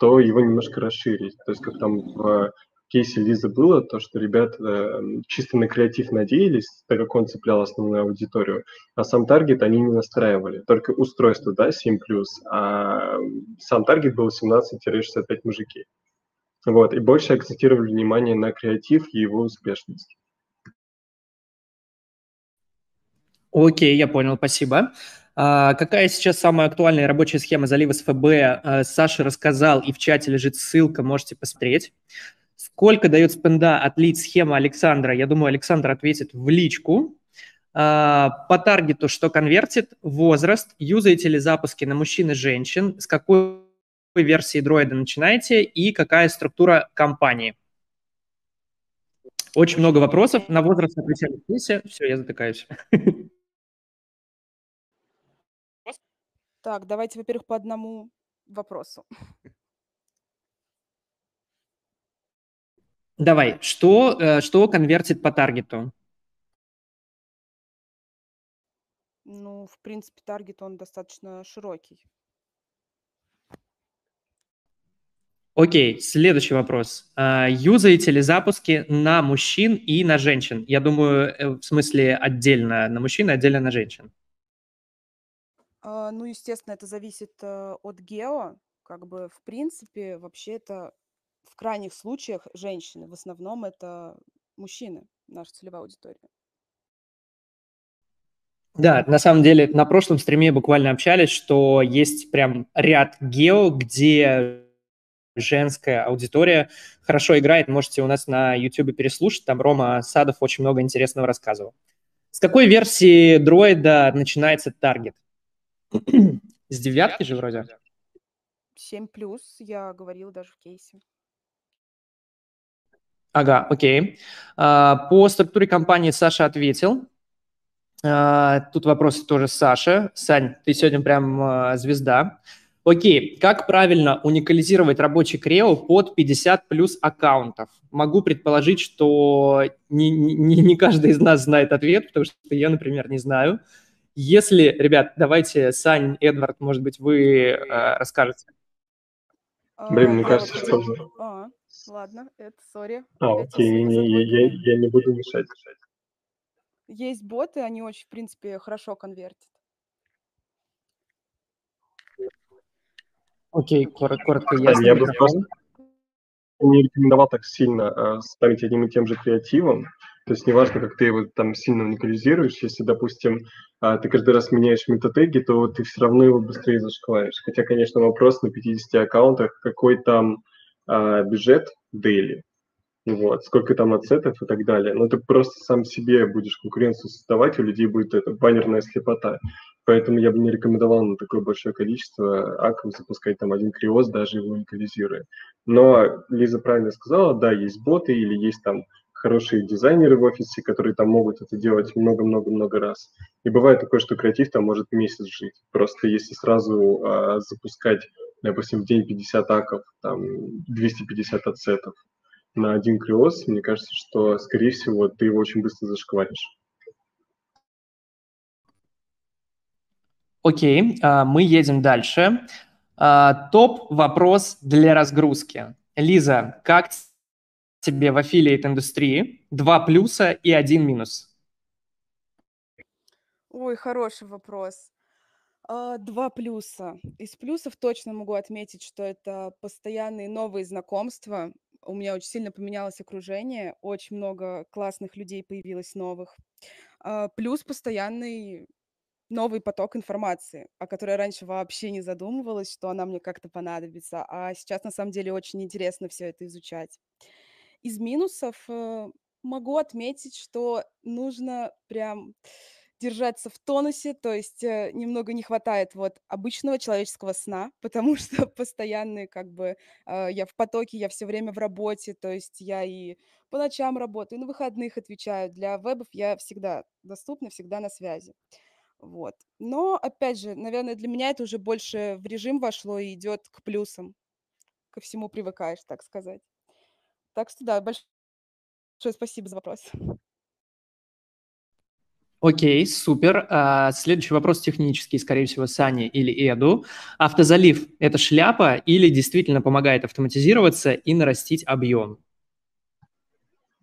то его немножко расширить. То есть как там в кейсе Лизы было то, что ребята э, чисто на креатив надеялись, так как он цеплял основную аудиторию, а сам таргет они не настраивали, только устройство, да, 7+, а сам таргет был 17-65 мужики. Вот, и больше акцентировали внимание на креатив и его успешность. Окей, я понял, спасибо. А, какая сейчас самая актуальная рабочая схема залива с ФБ? А, Саша рассказал, и в чате лежит ссылка, можете посмотреть. Сколько дает спенда отлить схема Александра? Я думаю, Александр ответит в личку. А, по таргету, что конвертит, возраст, юзаете ли запуски на мужчин и женщин, с какой версии дроида начинаете и какая структура компании. Очень много вопросов. На возраст отвечали в Все, я затыкаюсь. Так, давайте, во-первых, по одному вопросу. Давай, что, э, что конвертит по таргету? Ну, в принципе, таргет, он достаточно широкий. Окей, следующий вопрос. А, юзаете ли запуски на мужчин и на женщин? Я думаю, э, в смысле отдельно на мужчин, отдельно на женщин. А, ну, естественно, это зависит э, от гео. Как бы, в принципе, вообще это в крайних случаях женщины. В основном это мужчины, наша целевая аудитория. Да, на самом деле на прошлом стриме буквально общались, что есть прям ряд гео, где женская аудитория хорошо играет. Можете у нас на YouTube переслушать, там Рома Садов очень много интересного рассказывал. С какой версии дроида начинается таргет? С девятки же вроде? 7 плюс, я говорила даже в кейсе. Ага, окей. А, по структуре компании Саша ответил. А, тут вопрос тоже Саша. Сань, ты сегодня прям а, звезда. Окей, как правильно уникализировать рабочий Крео под 50 плюс аккаунтов? Могу предположить, что не, не, не каждый из нас знает ответ, потому что я, например, не знаю. Если, ребят, давайте, Сань, Эдвард, может быть, вы э, расскажете. Блин, мне кажется, что... А, ладно, это, сори. А, окей, не, не, я, я не буду мешать. Есть боты, они очень, в принципе, хорошо конвертят. Окей, коротко, коротко ясно. Я бы просто не рекомендовал так сильно э, ставить одним и тем же креативом. То есть неважно, как ты его там сильно уникализируешь, если, допустим, э, ты каждый раз меняешь метатеги, то ты все равно его быстрее зашкваришь. Хотя, конечно, вопрос на 50 аккаунтах, какой там э, бюджет daily, вот, сколько там ацетов и так далее. Но ты просто сам себе будешь конкуренцию создавать, у людей будет это баннерная слепота. Поэтому я бы не рекомендовал на такое большое количество аков запускать там один криоз, даже его уникализируя. Но Лиза правильно сказала, да, есть боты или есть там хорошие дизайнеры в офисе, которые там могут это делать много-много-много раз. И бывает такое, что креатив там может месяц жить. Просто если сразу а, запускать, допустим, в день 50 аков, там 250 ацетов на один криоз, мне кажется, что, скорее всего, ты его очень быстро зашкваришь. Окей, а, мы едем дальше. А, топ-вопрос для разгрузки. Лиза, как тебе в аффилиат индустрии? Два плюса и один минус. Ой, хороший вопрос. А, два плюса. Из плюсов точно могу отметить, что это постоянные новые знакомства. У меня очень сильно поменялось окружение, очень много классных людей появилось новых. Плюс постоянный новый поток информации, о которой я раньше вообще не задумывалась, что она мне как-то понадобится, а сейчас на самом деле очень интересно все это изучать. Из минусов э, могу отметить, что нужно прям держаться в тонусе, то есть э, немного не хватает вот обычного человеческого сна, потому что постоянные как бы э, я в потоке, я все время в работе, то есть я и по ночам работаю, и на выходных отвечаю. Для вебов я всегда доступна, всегда на связи. Вот. Но, опять же, наверное, для меня это уже больше в режим вошло и идет к плюсам. Ко всему привыкаешь, так сказать. Так что да, большое спасибо за вопрос. Окей, супер. А, следующий вопрос технический, скорее всего, Сане или Эду. Автозалив – это шляпа или действительно помогает автоматизироваться и нарастить объем?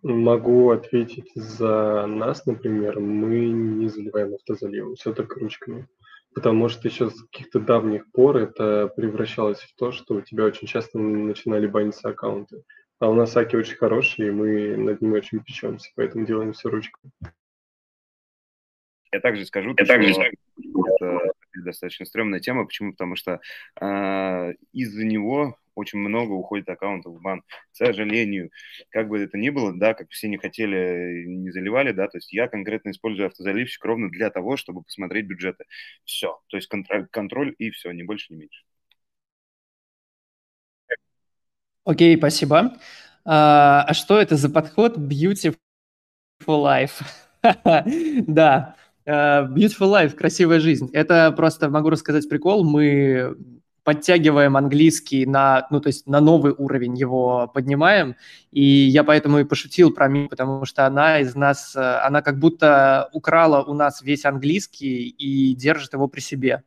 Могу ответить за нас, например, мы не заливаем автозаливом, все только ручками. Потому что еще с каких-то давних пор это превращалось в то, что у тебя очень часто начинали баниться аккаунты. А у нас аки очень хорошие, и мы над ними очень печемся, поэтому делаем все ручками. Я также скажу, я также скажу. это достаточно стрёмная тема. Почему? Потому что э, из-за него очень много уходит аккаунтов в бан. К сожалению, как бы это ни было, да, как все не хотели, не заливали, да, то есть я конкретно использую автозаливщик ровно для того, чтобы посмотреть бюджеты. Все, то есть контроль, контроль и все, ни больше, ни меньше. Окей, спасибо. А, а что это за подход Beautiful Life? Да, Beautiful Life, красивая жизнь. Это просто могу рассказать прикол. Мы подтягиваем английский на, ну, то есть на новый уровень его поднимаем. И я поэтому и пошутил про Ми, потому что она из нас, э, она как будто украла у нас весь английский и держит его при себе.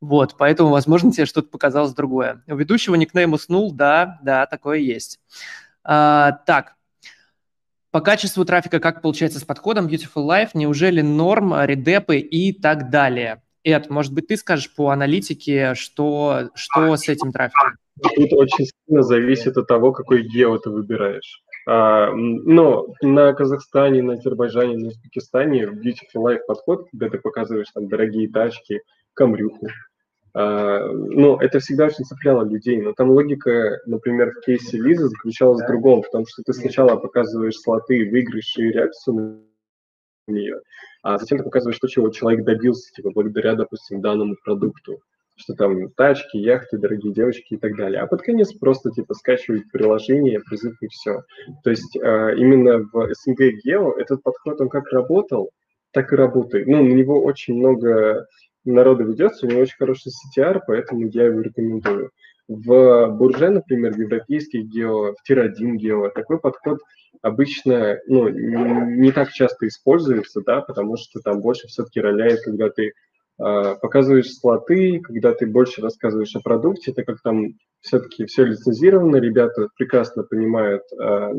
Вот, поэтому, возможно, тебе что-то показалось другое. У ведущего никнейм уснул, да, да, такое есть. А, так, по качеству трафика как получается с подходом Beautiful Life? Неужели норм, редепы и так далее? Эд, может быть, ты скажешь по аналитике, что, что с этим трафиком? Тут очень сильно зависит от того, какой гео ты выбираешь. А, но на Казахстане, на Азербайджане, на Узбекистане в Beautiful Life подход, когда ты показываешь там дорогие тачки, камрюху, а, ну, это всегда очень цепляло людей, но там логика, например, в кейсе Лизы заключалась в другом, потому что ты сначала показываешь слоты, выигрыши и реакцию на нее, а затем ты показываешь то, чего человек добился, типа, благодаря, допустим, данному продукту. что там тачки, яхты, дорогие девочки и так далее. А под конец просто типа скачивать приложение, призыв и все. То есть э, именно в СНГ Гео этот подход, он как работал, так и работает. Ну, на него очень много народа ведется, у него очень хороший CTR, поэтому я его рекомендую. В Бурже, например, в европейских гео, в Тир-1 гео, такой подход обычно ну, не так часто используется, да, потому что там больше все-таки роляет, когда ты э, показываешь слоты, когда ты больше рассказываешь о продукте, так как там все-таки все лицензировано, ребята прекрасно понимают, э,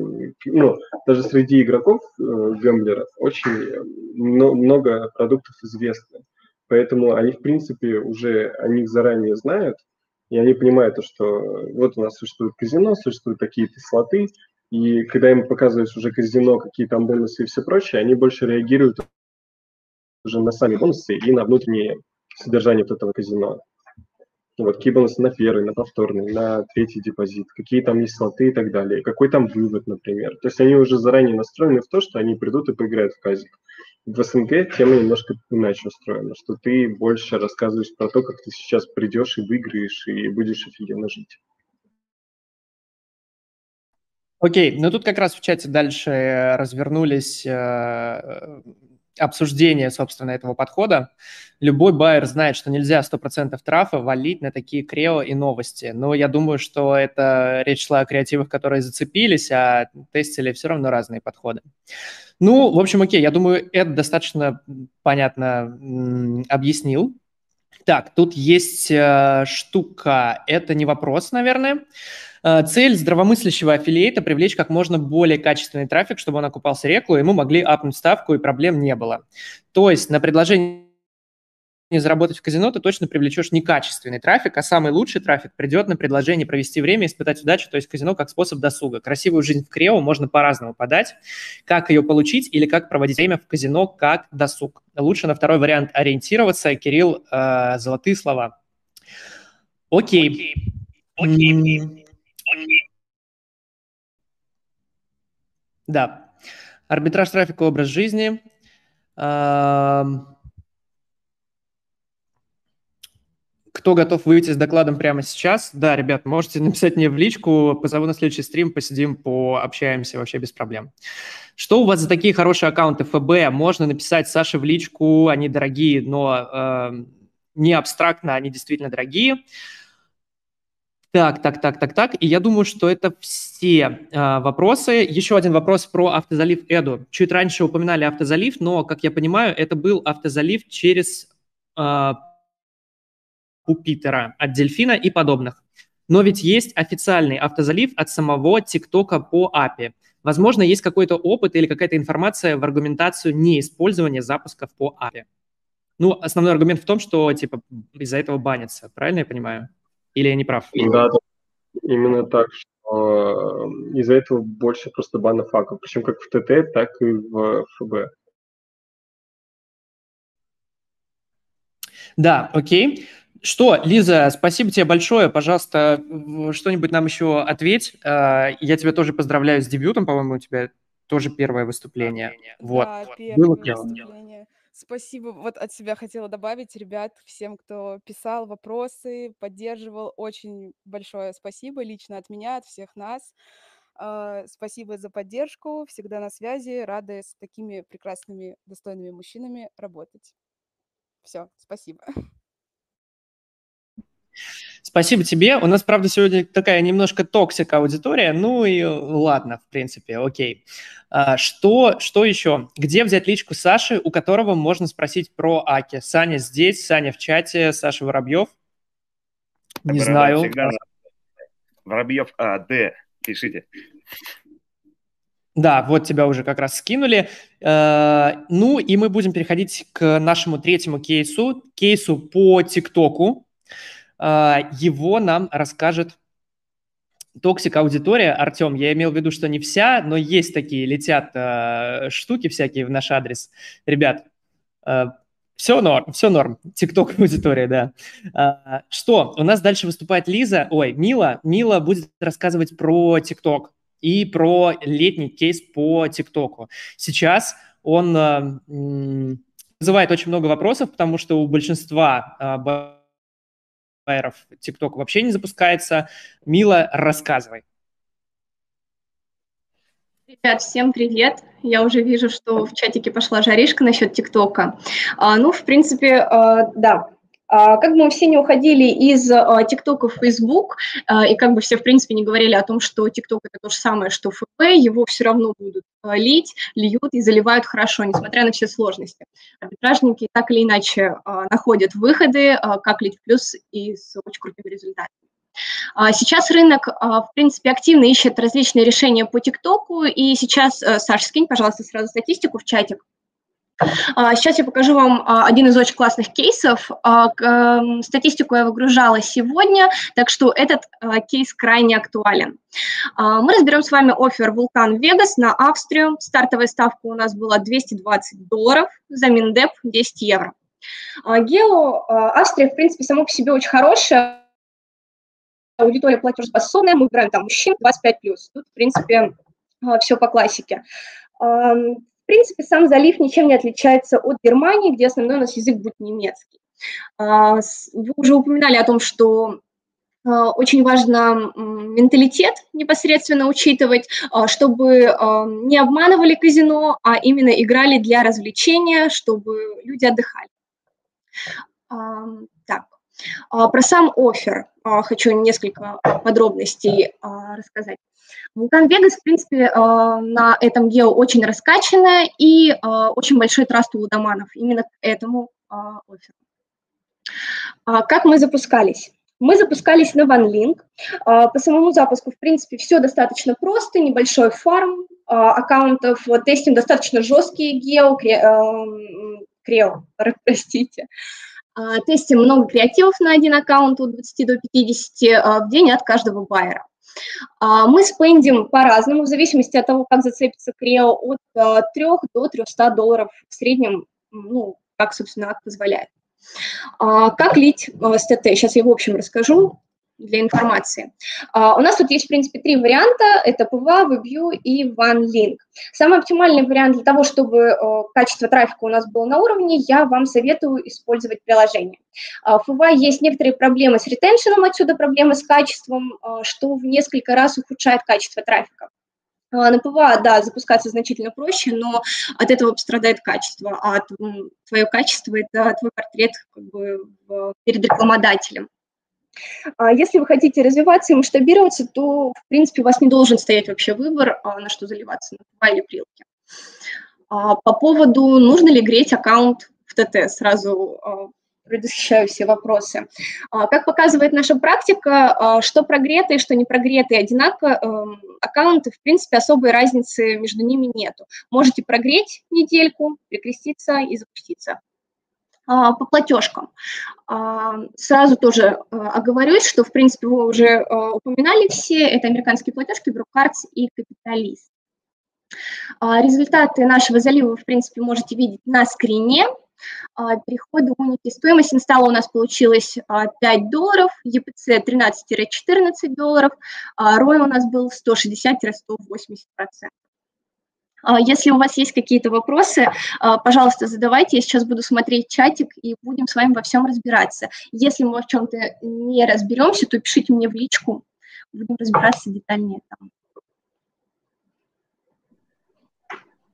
ну, даже среди игроков э, гэмблеров очень много продуктов известны. Поэтому они, в принципе, уже о них заранее знают, и они понимают, что вот у нас существует казино, существуют такие-то слоты, и когда им показываешь уже казино, какие там бонусы и все прочее, они больше реагируют уже на сами бонусы и на внутреннее содержание вот этого казино. Вот, какие бонусы на первый, на повторный, на третий депозит, какие там есть слоты и так далее, какой там вывод, например. То есть они уже заранее настроены в то, что они придут и поиграют в казик. В СНГ тема немножко иначе устроена, что ты больше рассказываешь про то, как ты сейчас придешь и выиграешь, и будешь офигенно жить. Окей, ну тут как раз в чате дальше развернулись обсуждения, собственно, этого подхода. Любой байер знает, что нельзя 100% трафа валить на такие крео и новости. Но я думаю, что это речь шла о креативах, которые зацепились, а тестили все равно разные подходы. Ну, в общем, окей, я думаю, это достаточно понятно объяснил. Так, тут есть э, штука, это не вопрос, наверное. Э, цель здравомыслящего аффилиейта – привлечь как можно более качественный трафик, чтобы он окупался реку, и ему могли апнуть ставку, и проблем не было. То есть на предложение не заработать в казино, ты точно привлечешь некачественный трафик, а самый лучший трафик придет на предложение провести время, испытать удачу, то есть казино как способ досуга. Красивую жизнь в Крео можно по-разному подать. Как ее получить или как проводить время в казино как досуг. Лучше на второй вариант ориентироваться. Кирилл, э, золотые слова. Окей. Окей. Да. Арбитраж трафика, образ жизни. Кто готов выйти с докладом прямо сейчас? Да, ребят, можете написать мне в личку, позову на следующий стрим, посидим, пообщаемся вообще без проблем. Что у вас за такие хорошие аккаунты ФБ? Можно написать Саше в личку, они дорогие, но э, не абстрактно, они действительно дорогие. Так, так, так, так, так. И я думаю, что это все э, вопросы. Еще один вопрос про автозалив Эду. Чуть раньше упоминали автозалив, но, как я понимаю, это был автозалив через э, Питера от Дельфина и подобных. Но ведь есть официальный автозалив от самого ТикТока по API. Возможно, есть какой-то опыт или какая-то информация в аргументацию неиспользования запусков по API. Ну, основной аргумент в том, что, типа, из-за этого банится. Правильно я понимаю? Или я не прав? Да, именно так, что э, из-за этого больше просто бана факов. Причем как в ТТ, так и в ФБ. Да, окей. Что, Лиза, спасибо тебе большое. Пожалуйста, что-нибудь нам еще ответь. Э, я тебя тоже поздравляю с дебютом, по-моему, у тебя тоже первое выступление. Вот. Да, первое выступление. Спасибо. Вот от себя хотела добавить, ребят, всем, кто писал вопросы, поддерживал. Очень большое спасибо лично от меня, от всех нас. А, спасибо за поддержку. Всегда на связи. Рады с такими прекрасными, достойными мужчинами работать. Все, спасибо. Спасибо тебе. У нас, правда, сегодня такая немножко toxic аудитория. Ну и ладно, в принципе, окей. А, что, что еще? Где взять личку Саши, у которого можно спросить про Аки? Саня здесь, Саня в чате, Саша Воробьев. Не знаю. Всегда... Воробьев А, Д, пишите. Да, вот тебя уже как раз скинули. А, ну и мы будем переходить к нашему третьему кейсу, кейсу по ТикТоку. А, его нам расскажет toxic аудитория. Артем, я имел в виду, что не вся, но есть такие, летят э, штуки всякие в наш адрес. Ребят, э, все норм, все норм. Тикток аудитория, да. А, что, у нас дальше выступает Лиза, ой, Мила. Мила будет рассказывать про ТикТок и про летний кейс по ТикТоку. Сейчас он э, вызывает очень много вопросов, потому что у большинства байеров TikTok вообще не запускается. Мила, рассказывай. Ребят, всем привет. Я уже вижу, что в чатике пошла жаришка насчет ТикТока. А, ну, в принципе, а, да, как бы мы все не уходили из а, ТикТока в Фейсбук, а, и как бы все, в принципе, не говорили о том, что ТикТок – это то же самое, что ФБ, его все равно будут лить, льют и заливают хорошо, несмотря на все сложности. Арбитражники так или иначе находят выходы, как лить в плюс и с очень крутыми результатами. Сейчас рынок, в принципе, активно ищет различные решения по ТикТоку, и сейчас, э, Саша, скинь, пожалуйста, сразу статистику в чатик. Сейчас я покажу вам один из очень классных кейсов. Эм, статистику я выгружала сегодня, так что этот кейс крайне актуален. Мы разберем с вами офер Вулкан Вегас на Австрию. Стартовая ставка у нас была 220 долларов, за Миндеп 10 евро. Гео Австрия, в принципе, само по себе очень хорошая, аудитория платежеспособная, мы выбираем там мужчин 25+. Тут, в принципе, все по классике принципе, сам залив ничем не отличается от Германии, где основной у нас язык будет немецкий. А, вы уже упоминали о том, что а, очень важно менталитет непосредственно учитывать, а, чтобы не обманывали казино, а именно играли для развлечения, чтобы люди отдыхали. Так, про сам офер хочу несколько подробностей рассказать. Вулкан Вегас, в принципе, э, на этом гео очень раскачанная и э, очень большой траст у лудоманов именно к этому э, оферу. А как мы запускались? Мы запускались на OneLink. По самому запуску, в принципе, все достаточно просто, небольшой фарм аккаунтов, тестим достаточно жесткие гео, крео, простите. Тестим много креативов на один аккаунт от 20 до 50 в день от каждого байера. А, мы спендим по-разному, в зависимости от того, как зацепится Крео, от 3 а, до 300 долларов в среднем, ну, как, собственно, позволяет. А, как лить с? Сейчас я в общем расскажу для информации. Uh, у нас тут есть, в принципе, три варианта. Это PVA, WebView и OneLink. Самый оптимальный вариант для того, чтобы э, качество трафика у нас было на уровне, я вам советую использовать приложение. Э, в PWA есть некоторые проблемы с retention ом, отсюда проблемы с качеством, что в несколько раз ухудшает качество трафика. На PWA, да, запускаться значительно проще, но от этого пострадает качество, а твое качество – это твой портрет как бы, перед рекламодателем. А если вы хотите развиваться и масштабироваться, то, в принципе, у вас не должен стоять вообще выбор, а, на что заливаться, на PWA или прилки. А, по поводу, нужно ли греть аккаунт в ТТ, сразу предвосхищаю все вопросы. Как показывает наша практика, что прогретые, что не прогретые одинаково, эм, аккаунты, в принципе, особой разницы между ними нету. Можете прогреть недельку, прикреститься и запуститься. А, по платежкам. А, сразу тоже а, оговорюсь, что, в принципе, вы уже упоминали все, это американские платежки, Броккардс и Капиталист. Результаты нашего залива в принципе, можете видеть на скрине. Переходы уники. Стоимость инсталла у нас получилась 5 долларов, EPC 13-14 долларов, ROI у нас был 160-180%. А, если у вас есть какие-то вопросы, а, пожалуйста, задавайте. Я сейчас буду смотреть чатик и будем с вами во всем разбираться. Если мы в чем-то не разберемся, то пишите мне в личку. Будем разбираться детальнее там.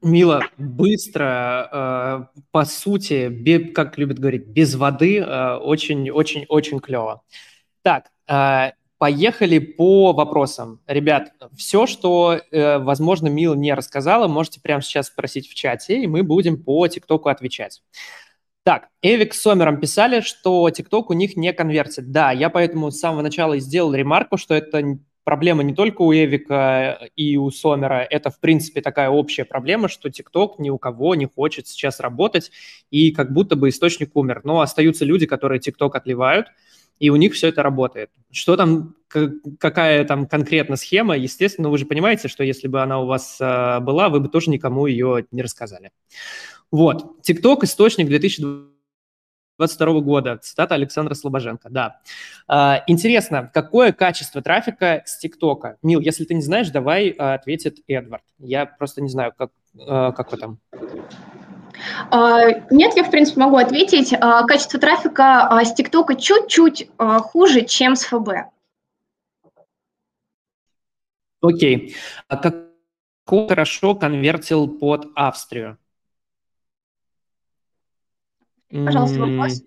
Мила, быстро, э, по сути, как любят говорить, без воды, очень-очень-очень клево. Так, Поехали по вопросам. Ребят, все, что, э, возможно, Мила не рассказала, можете прямо сейчас спросить в чате, и мы будем по ТикТоку отвечать. Так, Эвик с Сомером писали, что ТикТок у них не конвертит. Да, я поэтому с самого начала и сделал ремарку, что это проблема не только у Эвика и у Сомера, это, в принципе, такая общая проблема, что ТикТок ни у кого не хочет сейчас работать, и как будто бы источник умер. Но остаются люди, которые ТикТок отливают, и у них все это работает. Что там, какая там конкретно схема, естественно, вы же понимаете, что если бы она у вас э, была, вы бы тоже никому ее не рассказали. Вот, TikTok источник 2022 года, цитата Александра Слобоженко, да. Э, интересно, какое качество трафика с ТикТока? Мил, если ты не знаешь, давай э, ответит Эдвард. Я просто не знаю, как, э, как вы там. А, нет, я, в принципе, могу ответить. А, качество трафика а, с ТикТока чуть-чуть хуже, чем с ФБ. Окей. А как хорошо конвертил под Австрию? Пожалуйста, вопрос.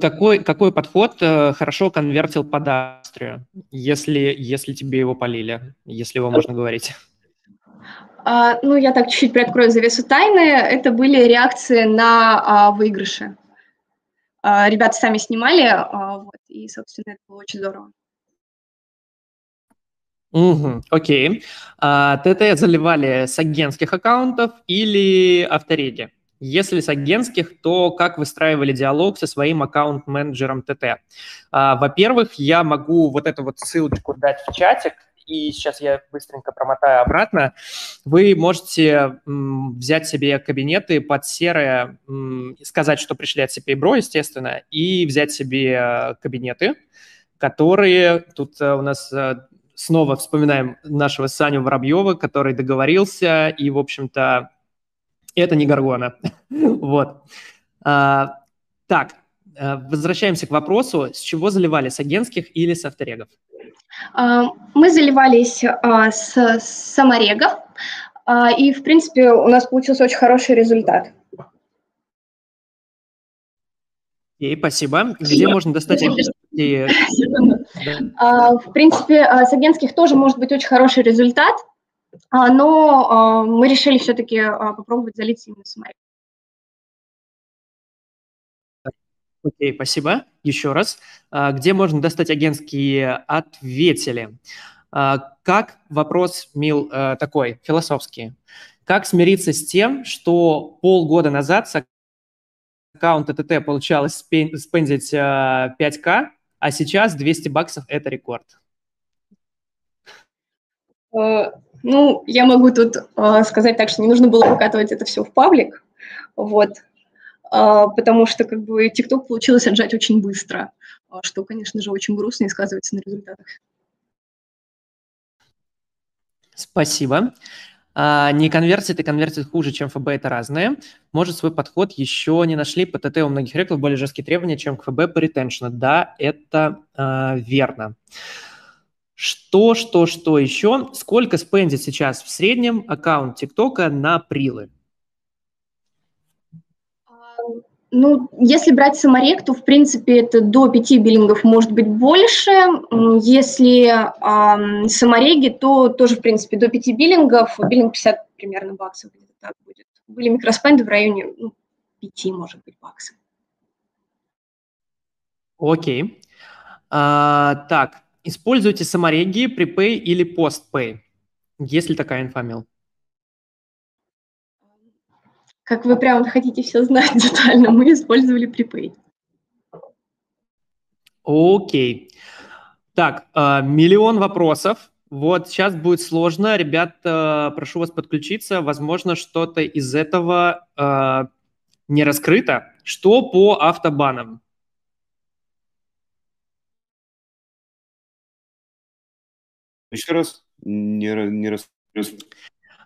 Какой, какой подход э, хорошо конвертил под Австрию, если, если тебе его полили, если его можно говорить? А, ну, я так чуть-чуть приоткрою завесу тайны. Это были реакции на а, выигрыши. А, ребята сами снимали, вот, и, собственно, это было очень здорово. Угу, окей. А, ТТ заливали с агентских аккаунтов или автореги? Если с агентских, то как выстраивали диалог со своим аккаунт-менеджером ТТ? А, во-первых, я могу вот эту вот ссылочку дать в чатик, и сейчас я быстренько промотаю обратно, вы можете взять себе кабинеты под серое, сказать, что пришли от CPBro, естественно, и взять себе кабинеты, которые тут э, у нас э, снова вспоминаем нашего Саню Воробьева, который договорился, и, в общем-то, это не Гаргона. вот. А, так, э, возвращаемся к вопросу, с чего заливали, с агентских или с авторегов? А, мы заливались а, с саморегов, а, и, в принципе, у нас получился очень хороший результат. И спасибо. Где можно достать агентские? В принципе, с агентских тоже может быть очень хороший результат, но мы решили все-таки попробовать залить именно саморегов. Окей, спасибо. Еще раз. А, где можно достать агентские ответили? А, как вопрос, Мил, э, такой, философский. Как смириться с тем, что полгода назад с аккаунта ТТ получалось спендить 5К, э, а сейчас 200 баксов – это рекорд? Э, ну, я могу тут сказать так, что не нужно было выкатывать это все в паблик. Вот. А, потому что как бы TikTok получилось отжать очень быстро, а, что, конечно же, очень грустно и сказывается на результатах. Спасибо. А, не конвертит и конвертит хуже, чем ФБ, это разное. Может, свой подход еще не нашли. По ТТ у многих реклам более жесткие требования, чем к ФБ по ретеншну. Да, это а, верно. Что, что, что еще? Сколько спендит сейчас в среднем аккаунт ТикТока на прилы? Ну, если брать саморек, то, в принципе, это до 5 биллингов может быть больше. Если э, самореги, то тоже, в принципе, до 5 биллингов, биллинг 50 примерно баксов где-то так будет. Были микроспенды в районе ну, 5, может быть, баксов. Окей. А, так, используйте самореги, припей или постпей? Есть ли такая инфамил? Как вы прямо хотите все знать детально, мы использовали prepaid. Окей. Так, э, миллион вопросов. Вот сейчас будет сложно. Ребят, э, прошу вас подключиться. Возможно, что-то из этого э, не раскрыто. Что по автобанам? Еще раз, не, не раскрыто.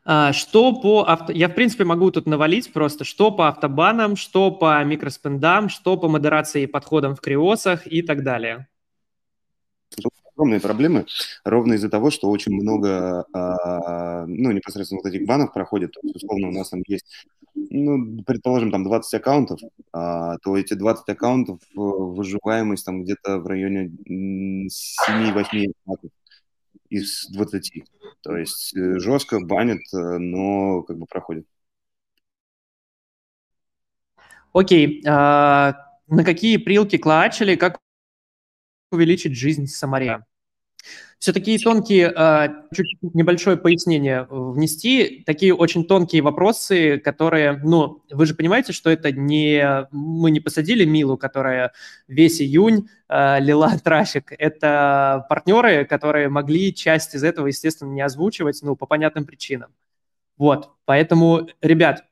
А, что по авто... Я, в принципе, могу тут навалить просто, что по автобанам, что по микроспендам, что по модерации и подходам в криосах и так далее. Огромные проблемы, ровно из-за того, что очень много, а, ну, непосредственно вот этих банов проходит. То есть, условно, у нас там есть, ну, предположим, там 20 аккаунтов, а, то эти 20 аккаунтов, э, выживаемость там где-то в районе 7-8 из 20. То есть э, жестко банит, э, но как бы проходит. Окей. А, на какие прилки клачили, как увеличить жизнь самаря? Все такие тонкие, а, чуть небольшое пояснение внести, такие очень тонкие вопросы, которые, ну, вы же понимаете, что это не, мы не посадили Милу, которая весь июнь а, лила трафик, это партнеры, которые могли часть из этого, естественно, не озвучивать, ну, по понятным причинам. Вот, поэтому, ребят,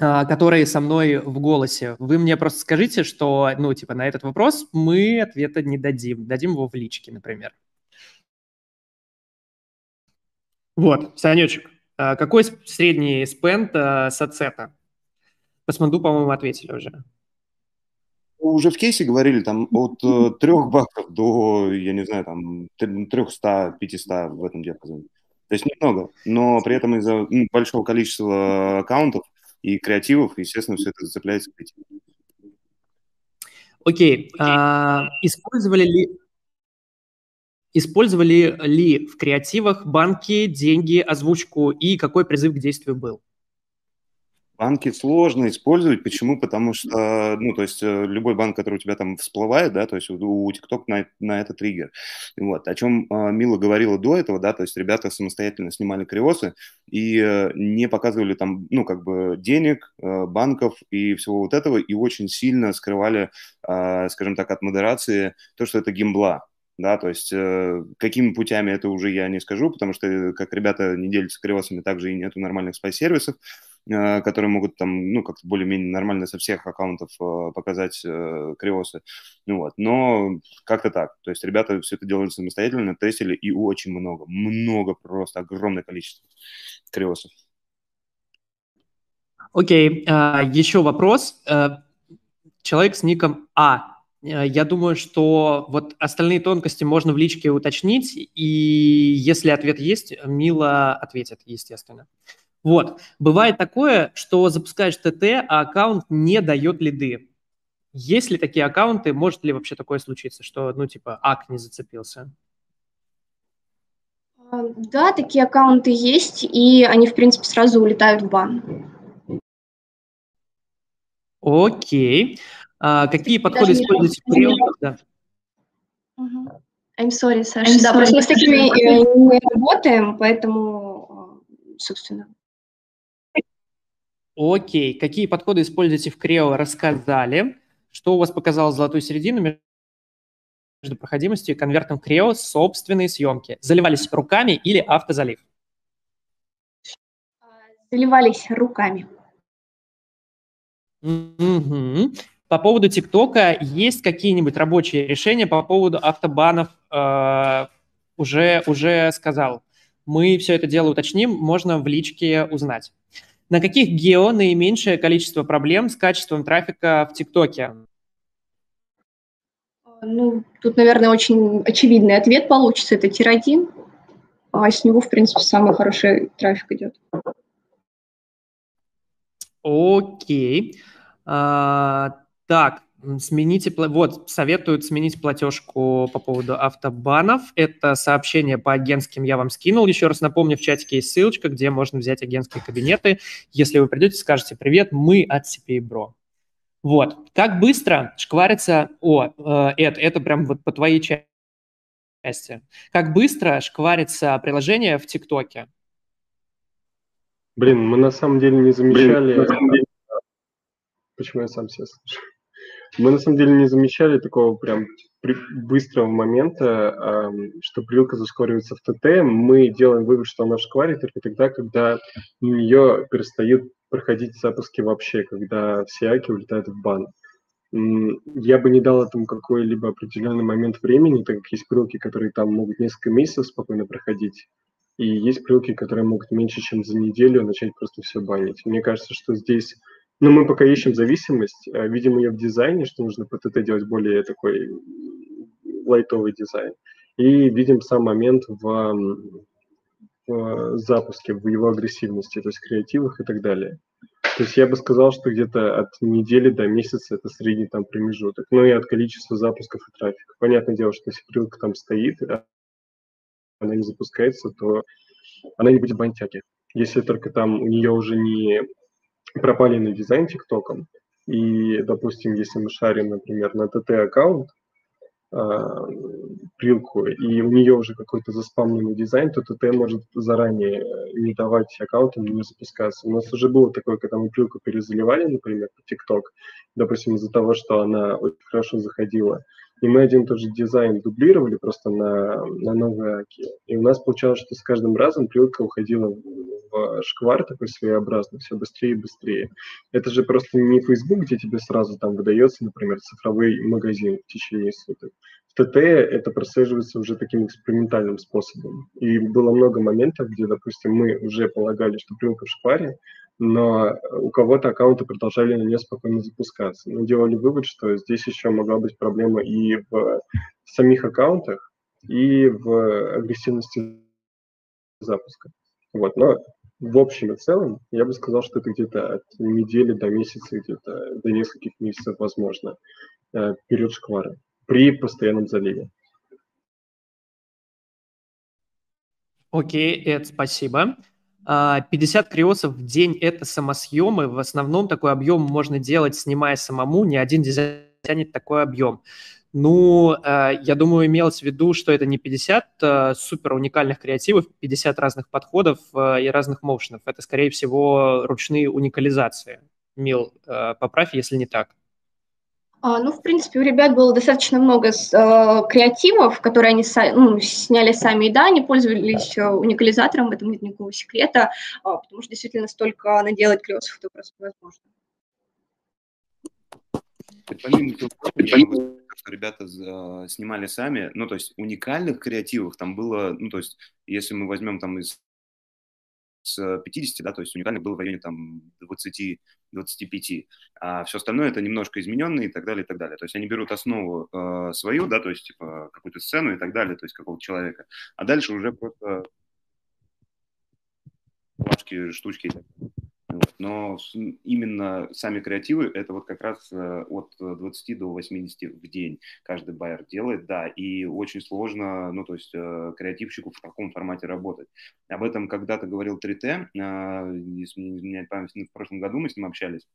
а, которые со мной в голосе, вы мне просто скажите, что, ну, типа, на этот вопрос мы ответа не дадим, дадим его в личке, например. Вот, Санечек, А, какой средний спенд а, с ацета? По смонду, по-моему, ответили уже. Уже в кейсе говорили там от э, трех баксов до, я не знаю, там 300-500 в этом диапазоне. То есть немного, но при этом из-за ну, большого количества аккаунтов и креативов, естественно, все это зацепляется. Окей. Okay. А, использовали ли Использовали ли в креативах банки, деньги, озвучку и какой призыв к действию был? Банки сложно использовать. Почему? Потому что, ну, то есть э, любой банк, который у тебя там всплывает, да, то есть у TikTok на, на это триггер. Вот. О чем э, Мила говорила до этого, да, то есть ребята самостоятельно снимали криосы и э, не показывали там, ну, как бы денег, банков и всего вот этого, и очень сильно скрывали, скажем так, от модерации то, что это гимбла да, то есть э, какими путями это уже я не скажу, потому что как ребята не делятся криосами, также и нету нормальных спай-сервисов, э, которые могут там, ну, как-то более-менее нормально со всех аккаунтов э, показать э, криосы, ну вот, но как-то так, то есть ребята все это делали самостоятельно, тестили и очень много, много просто, огромное количество криосов. Окей, okay. uh, еще вопрос. Uh, человек с ником А я думаю, что вот остальные тонкости можно в личке уточнить, и если ответ есть, Мила ответит, естественно. Вот. Bывает такое, что запускаешь ТТ, а аккаунт не дает лиды. Есть ли такие аккаунты, может ли вообще такое случиться, что, ну, типа, ак не зацепился? А, да, такие аккаунты есть, и они, в принципе, сразу улетают в бан. Окей. А, какие подходы используете в Creole? Да. I'm sorry, Саша. I'm да, sorry. просто мы с такими э, не работаем, поэтому, собственно. Окей. Какие подходы используете в Creo, рассказали. Что у вас показало золотую середину между проходимостью и конвертом Creo собственные съемки? Заливались руками или автозалив? Заливались руками. Угу. По поводу ТикТока есть какие-нибудь рабочие решения по поводу автобанов? Э, уже, уже сказал. Мы все это дело уточним, можно в личке узнать. На каких гео наименьшее количество проблем с качеством трафика в ТикТоке? Ну, тут, наверное, очень очевидный ответ получится. Это тир-1. А с него, в принципе, самый хороший трафик идет. Окей. А, так, смените, вот, советуют сменить платежку по поводу автобанов. Это сообщение по агентским я вам скинул. Еще раз напомню, в чатике есть ссылочка, где можно взять агентские кабинеты. Если вы придете, скажете «Привет, мы от CPA Bro». Вот. Как быстро шкварится... О, э, это, это прям вот по твоей части. Как быстро шкварится приложение в ТикТоке? Блин, мы на самом деле не замечали... Блин, Почему я сам себя слышу? Мы на самом деле не замечали такого прям быстрого момента, что прилка заскоривается в ТТ. Мы делаем вывод, что она шкварит только тогда, когда у нее перестают проходить запуски вообще, когда все аки улетают в бан. Я бы не дал этому какой-либо определенный момент времени, так как есть прилки, которые там могут несколько месяцев спокойно проходить, и есть прилки, которые могут меньше, чем за неделю начать просто все банить. Мне кажется, что здесь но мы пока ищем зависимость, э, видим ее в дизайне, что нужно это делать более такой лайтовый дизайн. И видим сам момент в, в запуске, в его агрессивности, то есть креативах и так далее. То есть я бы сказал, что где-то от недели до месяца это средний там промежуток. Ну и от количества запусков и трафика. Понятное дело, что если прилка там стоит, а она не запускается, то она не будет банить аки. Если только там у нее уже не пропалили дизайн ТикТоком. И, допустим, если мы шарим, например, на ТТ-аккаунт, а, прилку, и у нее уже какой-то заспамленный дизайн, то ТТ может заранее не давать аккаунтам не запускаться. У нас уже было такое, когда мы прилку перезаливали, например, по ТикТок, допустим, из-за того, что она очень хорошо заходила, и мы один и тот же дизайн дублировали просто на, на новые аки. И у нас получалось, что с каждым разом прилка уходила в шквар такой своеобразный, все быстрее и быстрее. Это же просто не Facebook, где тебе сразу там выдается, например, цифровой магазин в течение суток. В ТТ это прослеживается уже таким экспериментальным способом. И было много моментов, где, допустим, мы уже полагали, что привык в шкваре, но у кого-то аккаунты продолжали на нее спокойно запускаться. Мы делали вывод, что здесь еще могла быть проблема и в самих аккаунтах, и в агрессивности запуска. Вот, но в общем и целом я бы сказал, что это где-то от недели до месяца, где-то до нескольких месяцев возможно э, период шквара при постоянном заливе. Окей, Эд, спасибо. 50 а, криосов в день – это самосъемы. В основном такой объем можно делать, снимая самому. Ни один дизайнер тянет такой объем. Ну, а, я думаю, имелось в виду, что это не 50 а, супер уникальных креативов, 50 разных подходов и разных моушенов. Это, скорее всего, ручные уникализации. Мил, поправь, если не так. А, ну, в принципе, у ребят было достаточно много э, креативов, которые они ну, сняли сами, и да, они пользовались э, уникализатором, в этом нет никакого секрета, э, потому что действительно столько наделать клессов это просто невозможно. Помимо того, что ребята э, снимали сами, ну, то есть уникальных креативов там было, ну, то есть если мы возьмем там из с 50, да, то есть уникальных было в районе там 20 25, а все остальное это немножко измененные и так далее, и так далее. То есть они берут основу э, свою, да, то есть типа какую-то сцену и так далее, то есть какого-то человека, а дальше уже просто флажки, штучки. Вот. Но именно сами креативы это вот как раз э, от 20 до 80 в день каждый байер делает, да, и очень сложно, ну, то есть э, креативщику в таком формате работать. Об этом когда-то говорил 3T, э, если не изменяет память, в прошлом году мы с ним общались,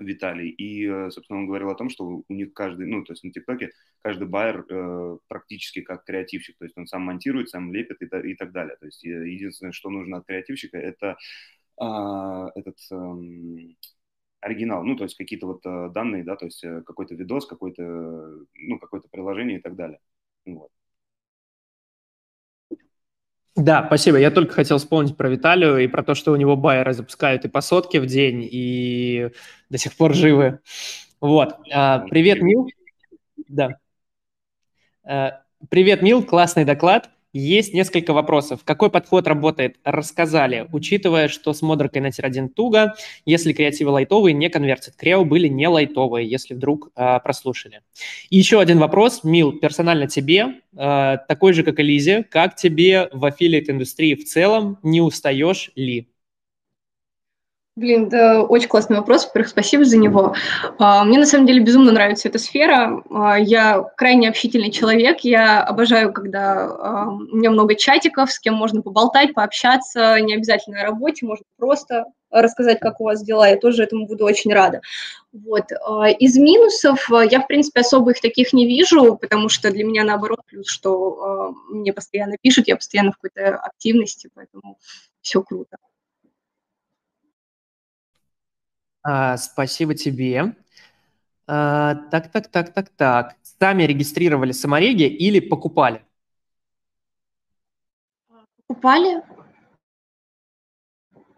Виталий, и, собственно, он говорил о том, что у них каждый, ну, то есть на ТикТоке каждый байер э, практически как креативщик, то есть он сам монтирует, сам лепит и так далее. То есть единственное, что нужно от креативщика, это а, этот эм, оригинал, ну, то есть какие-то вот э, данные, да, то есть э, какой-то видос, какой-то, ну, какое-то приложение и так далее. Вот. Да, спасибо. Я только хотел вспомнить про Виталию и про то, что у него байеры запускают и по сотке в день, и до сих пор живы. Вот. А, привет, Мил. Да. А, привет, Мил. Классный доклад. Есть несколько вопросов. Какой подход работает? Рассказали. Учитывая, что с модеркой на тир-1 туго, если креативы лайтовые, не конвертят. Крео были не лайтовые, если вдруг э, прослушали. И еще один вопрос, Мил, персонально тебе, э, такой же, как и Лизе. Как тебе в аффилиат-индустрии в целом? Не устаешь ли? Блин, да, очень классный вопрос. Во-первых, спасибо за него. А, мне на самом деле безумно нравится эта сфера. А, я крайне общительный человек. Я обожаю, когда а, у меня много чатиков, с кем можно поболтать, пообщаться. Не обязательно о работе, можно просто рассказать, как у вас дела. Я тоже этому буду очень рада. Вот. Из минусов я, в принципе, особо их таких не вижу, потому что для меня наоборот плюс, что мне постоянно пишут, я постоянно в какой-то активности, поэтому все круто. А, спасибо тебе. А, так, так, так, так, так. Сами регистрировали самореги или покупали? Покупали.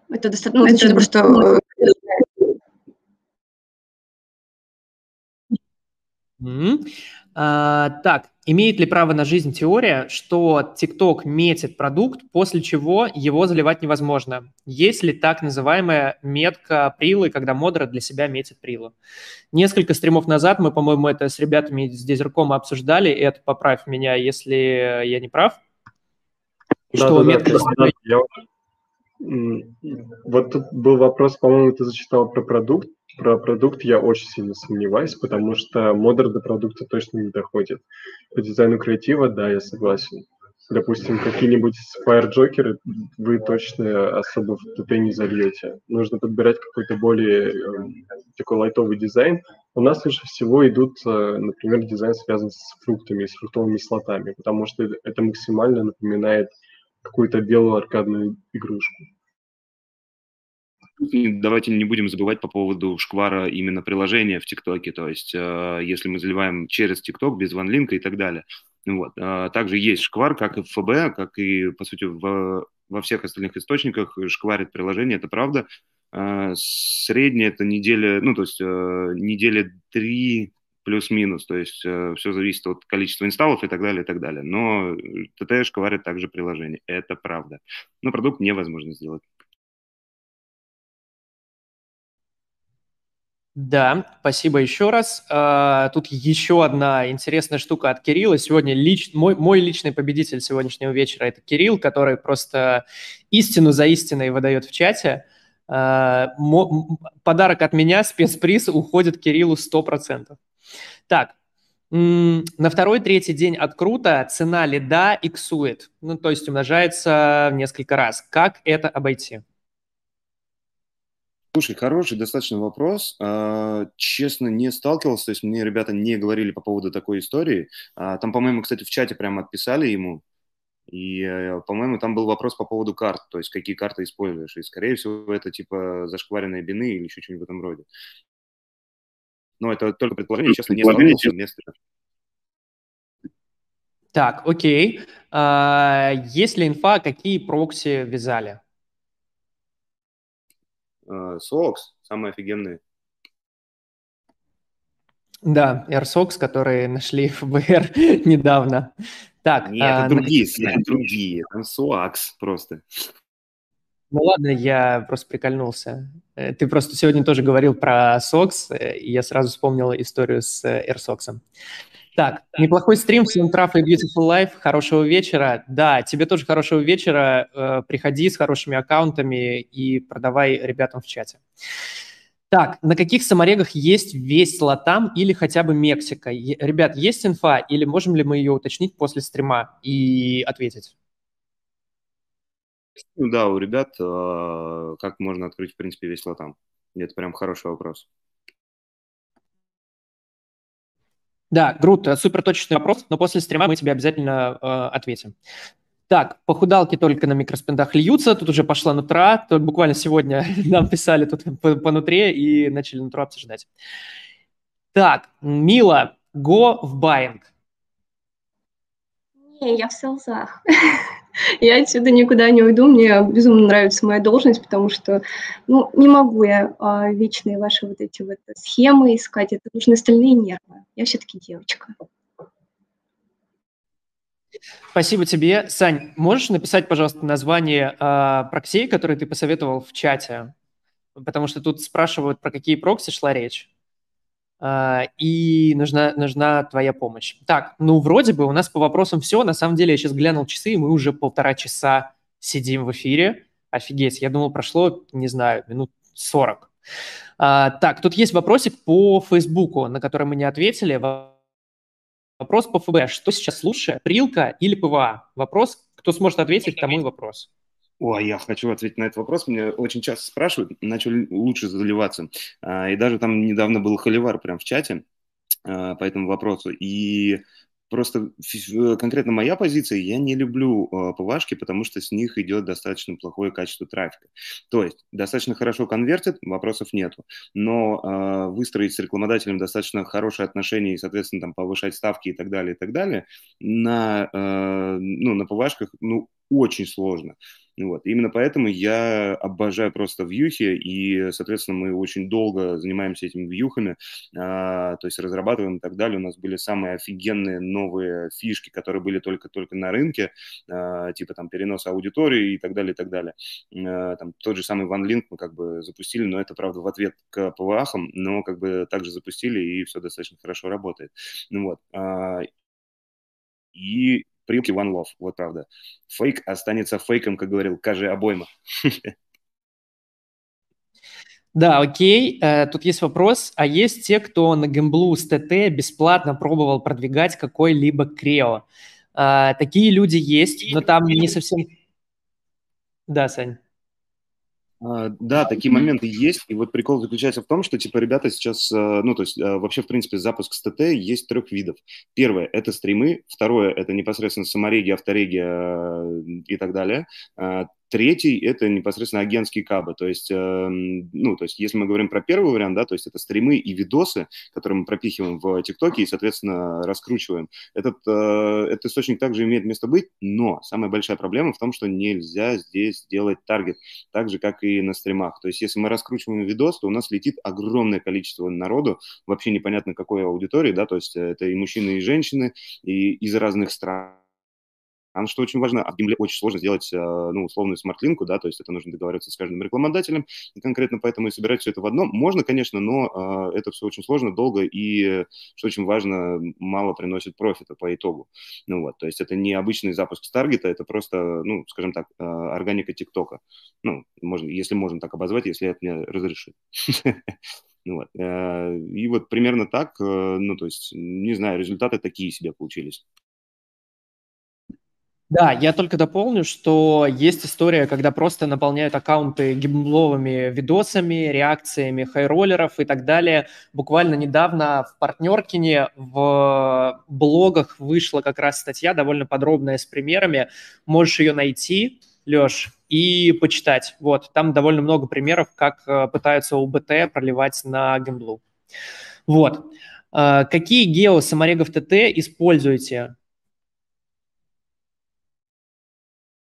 Это достаточно, ну, это просто... Mm-hmm. А, так, имеет ли право на жизнь теория, что TikTok метит продукт, после чего его заливать невозможно? Есть ли так называемая метка прилы, когда модера для себя метит прилу? Несколько стримов назад мы, по-моему, это с ребятами из Дезеркома обсуждали, и это поправь меня, если я не прав. Да, что да, метка да, я... Вот тут был вопрос, по-моему, ты зачитал про продукт про продукт я очень сильно сомневаюсь, потому что модер до продукта точно не доходит. По дизайну креатива, да, я согласен. Допустим, какие-нибудь Fire Joker вы точно особо в ТТ не зальете. Нужно подбирать какой-то более э, такой лайтовый дизайн. У нас лучше всего идут, э, например, дизайн связан с фруктами, с фруктовыми слотами, потому что это максимально напоминает какую-то белую аркадную игрушку давайте не будем забывать по поводу шквара именно приложения в ТикТоке, то есть э, если мы заливаем через ТикТок без ванлинка и так далее. Вот. Э, также есть шквар, как и в ФБ, как и, по сути, в во всех остальных источниках шкварит приложение, это правда. А, средняя это неделя, ну, то есть э, недели три плюс-минус, то есть э, все зависит от количества инсталлов и так далее, и так далее. Но ТТ шкварит также приложение, это правда. Но продукт невозможно сделать. Да, спасибо еще раз. А, тут еще одна интересная штука от Кирилла. Сегодня лич... мой, мой личный победитель сегодняшнего вечера – это Кирилл, который просто истину за истиной выдает в чате. А, подарок от меня, спецприз, уходит Кириллу 100%. Так, на второй, третий день от крута цена лида иксует, ну, то есть умножается в несколько раз. Как это обойти? Слушай, хороший достаточно вопрос. А, честно, не сталкивался, то есть мне ребята не говорили по поводу такой истории. А, там, по-моему, кстати, в чате прямо отписали ему, и, э, по-моему, там был вопрос по поводу карт, то есть какие карты используешь. И, скорее всего, это типа зашкваренные бины или еще что-нибудь в этом роде. Но это только предположение, честно, не сталкивался вместо. Так, окей. А, есть ли инфа, какие прокси вязали? Сокс, самые офигенные. Да, AirSox, которые нашли в ФБР недавно. Так, Нет, а, это другие, на... другие, там SOAX просто. Ну ладно, я просто прикольнулся. Э, ты просто сегодня тоже говорил про SOX, э, и я сразу вспомнил историю с э, AirSox. Так, неплохой стрим, всем трав и beautiful life, хорошего вечера. Да, тебе тоже хорошего вечера, приходи с хорошими аккаунтами и продавай ребятам в чате. Так, на каких саморегах есть весь Латам или хотя бы Мексика? Ребят, есть инфа или можем ли мы ее уточнить после стрима и ответить? Ну да, у ребят э, как можно открыть, в принципе, весь Латам? Это прям хороший вопрос. Да, Грут, супер точный вопрос, но после стрима мы тебе обязательно э, ответим. Так, похудалки только на микроспиндах льются, тут уже пошла нутра, тут буквально сегодня нам писали тут по, по нутре и начали нутру обсуждать. Так, Мила, go в buying. Не, я в селзах. я отсюда никуда не уйду, мне безумно нравится моя должность, потому что, ну, не могу я а, вечные ваши вот эти вот схемы искать, это нужны остальные нервы. Я все-таки девочка. Спасибо тебе. Сань, можешь написать, пожалуйста, название э, проксей, который ты посоветовал в чате? Потому что тут спрашивают, про какие прокси шла речь. А, и нужна, нужна твоя помощь. Так, ну, вроде бы у нас по вопросам все. На самом деле, я сейчас глянул часы, и мы уже полтора часа сидим в эфире. Офигеть, я думал, прошло, не знаю, минут 40. А, так, тут есть вопросик по Фейсбуку, на который мы не ответили. Вопрос по ФБ. Что сейчас лучше, прилка или PWA? Вопрос, кто сможет ответить, тому и вопрос. Ой, я хочу ответить на этот вопрос. Меня очень часто спрашивают, на что лучше заливаться. А, и даже там недавно был холивар прям в чате а, по этому вопросу. И Просто э, конкретно моя позиция, я не люблю э, PWA шки, потому что с них идет достаточно плохое качество трафика. То есть достаточно хорошо конвертит, вопросов нету, но выстроить с рекламодателем достаточно хорошие отношения и, соответственно, там повышать ставки и так далее, и так далее, на, э, ну, на ПВАшках, ну, очень сложно. Вот. Именно поэтому я обожаю просто вьюхи, и, соответственно, мы очень долго занимаемся этими вьюхами, а, то есть разрабатываем и так далее. У нас были самые офигенные новые фишки, которые были только-только на рынке, а, типа там перенос аудитории и так далее, и так далее. А, там тот же самый OneLink мы как бы запустили, но это, правда, в ответ к ПВАхам, но как бы также запустили, и все достаточно хорошо работает. Ну вот. А, и Прилки One Love, вот правда. Фейк останется фейком, как говорил Кажи Обойма. Да, окей. Э, тут есть вопрос. А есть те, кто на гемблу с ТТ бесплатно пробовал продвигать какой-либо крео? Э, такие люди есть, но там не совсем... Да, Сань. А, да, такие моменты есть. И вот прикол заключается в том, что, типа, ребята сейчас, э, ну, то есть, э, вообще, в принципе, запуск с ТТ есть трех видов. Первое – это стримы. Второе – это непосредственно самореги, автореги э, и так далее. Третий – это непосредственно агентские кабы. То есть, э, ну, то есть, если мы говорим про первый вариант, да, то есть это стримы и видосы, которые мы пропихиваем в ТикТоке и, соответственно, раскручиваем. Этот, э, этот источник также имеет место быть, но самая большая проблема в том, что нельзя здесь сделать таргет, так же, как и на стримах. То есть, если мы раскручиваем видос, то у нас летит огромное количество народу, вообще непонятно какой аудитории, да, то есть это и мужчины, и женщины, и из разных стран а что очень важно, а в гимле очень сложно сделать, э, ну, условную смарт-линку, да, то есть это нужно договариваться с каждым рекламодателем, и конкретно поэтому и собирать все это в одном. Можно, конечно, но э, это все очень сложно, долго, и, что очень важно, мало приносит профита по итогу. Ну вот, то есть это не обычный запуск с таргета, это просто, ну, скажем так, э, органика ТикТока. Ну, можно, если можно так обозвать, если это мне разрешит. Ну вот. И вот примерно так, ну, то есть, не знаю, результаты такие себе получились. Да, я только дополню, что есть история, когда просто наполняют аккаунты гимбловыми видосами, реакциями хайроллеров и так далее. Буквально недавно в Партнеркине в блогах вышла как раз статья довольно подробная с примерами. Можешь ее найти, Леш, и почитать. Вот, там довольно много примеров, как э, пытаются УБТ проливать на гимблу. Вот. Э, какие гео саморегов ТТ используете?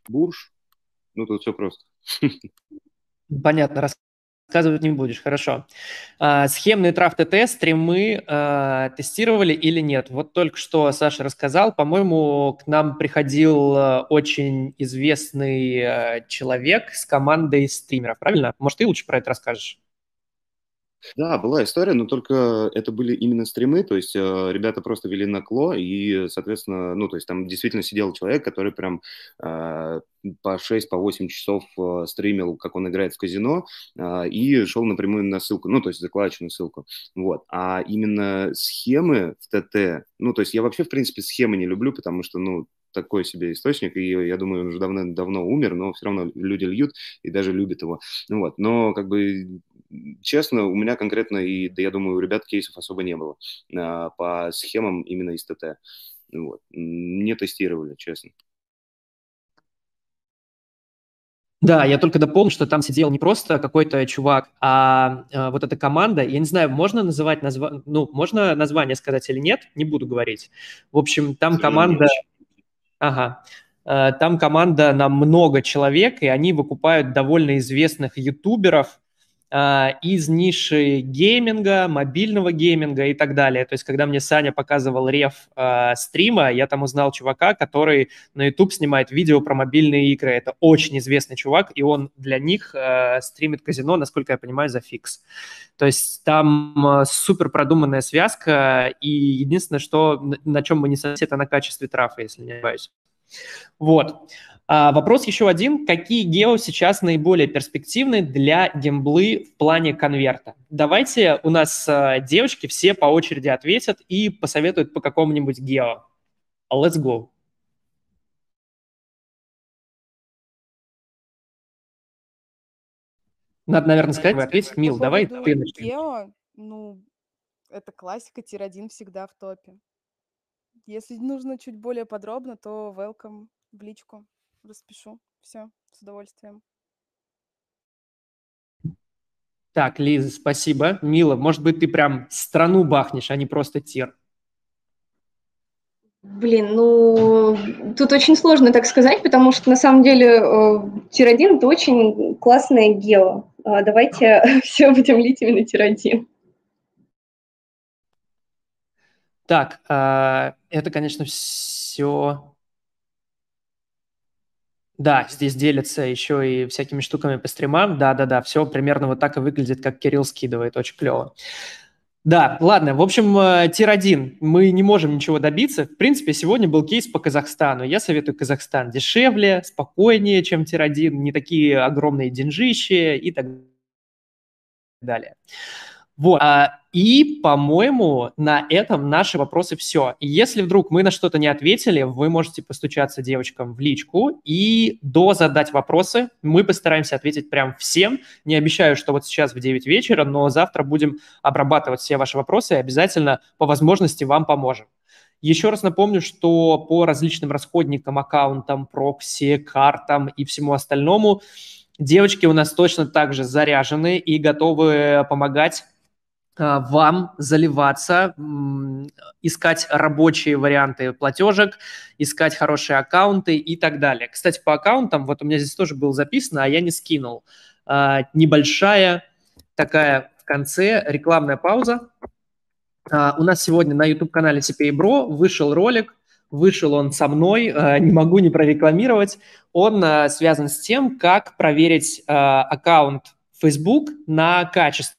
Бурж. Ну, тут все просто. Понятно, рассказывать не будешь, хорошо. А, схемный трав ТТ стримы а, тестировали или нет? Вот только что Саша рассказал, по-моему, к нам приходил а, очень известный а, человек с командой стримеров, правильно? Может, ты лучше про это расскажешь? Да, была история, но только это были именно стримы, то есть э, ребята просто вели на кло, и, соответственно, ну, то есть там действительно сидел человек, который прям э, по 6, по 8 часов э, стримил, как он играет в казино, э, и шел напрямую на ссылку, ну, то есть закладочную ссылку, вот. А именно схемы в ТТ, ну, то есть я вообще, в принципе, схемы не люблю, потому что, ну, такой себе источник, и я думаю, он уже давно-давно умер, но все равно люди льют и даже любят его. Ну вот, но как бы честно, у меня конкретно, и да я думаю, у ребят кейсов особо не было а, по схемам именно из ТТ. Вот. Не тестировали, честно. Да, я только дополню, что там сидел не просто какой-то чувак, а, а вот эта команда. Я не знаю, можно называть назва... ну, можно название сказать или нет, не буду говорить. В общем, там команда. Ага. Э, там команда на много человек, и они выкупают довольно известных ютуберов, из ниши гейминга, мобильного гейминга и так далее. То есть, когда мне Саня показывал реф э, стрима, я там узнал чувака, который на YouTube снимает видео про мобильные игры. Это очень известный чувак, и он для них э, стримит казино, насколько я понимаю, за фикс. То есть там э, супер продуманная связка, и единственное, что на чем мы не согласны, это на качестве трафа, если не ошибаюсь. Вот. А, вопрос еще один. Какие гео сейчас наиболее перспективны для гемблы в плане конверта? Давайте у нас а, девочки все по очереди ответят и посоветуют по какому-нибудь гео. Let's go. Надо, наверное, сказать, ответить. Мил, давай ты начни. Гео, ну, это классика, тир-1 всегда в топе. Если нужно чуть более подробно, то welcome в личку распишу. Все, с удовольствием. Так, Лиза, спасибо. Мила, может быть, ты прям страну бахнешь, а не просто тир. Блин, ну, тут очень сложно так сказать, потому что на самом деле э, тир-1 – это очень классное гео. Э, давайте все будем лить именно тир-1. Так, э, это, конечно, все да, здесь делятся еще и всякими штуками по стримам. Да-да-да, все примерно вот так и выглядит, как Кирилл скидывает. Очень клево. Да, ладно, в общем, э, тир-1. Мы не можем ничего добиться. В принципе, сегодня был кейс по Казахстану. Я советую Казахстан дешевле, спокойнее, чем тир-1, не такие огромные деньжищи и так далее. Вот. А, и, по-моему, на этом наши вопросы все. Если вдруг мы на что-то не ответили, вы можете постучаться девочкам в личку и до задать вопросы. Мы постараемся ответить прям всем. Не обещаю, что вот сейчас в 9 вечера, но завтра будем обрабатывать все ваши вопросы и обязательно по возможности вам поможем. Еще раз напомню, что по различным расходникам, аккаунтам, прокси, картам и всему остальному девочки у нас точно так же заряжены и готовы помогать вам заливаться, искать рабочие варианты платежек, искать хорошие аккаунты и так далее. Кстати, по аккаунтам, вот у меня здесь тоже было записано, а я не скинул. А, небольшая такая в конце рекламная пауза. А, у нас сегодня на YouTube-канале CPA Bro вышел ролик, вышел он со мной, не могу не прорекламировать. Он связан с тем, как проверить аккаунт Facebook на качество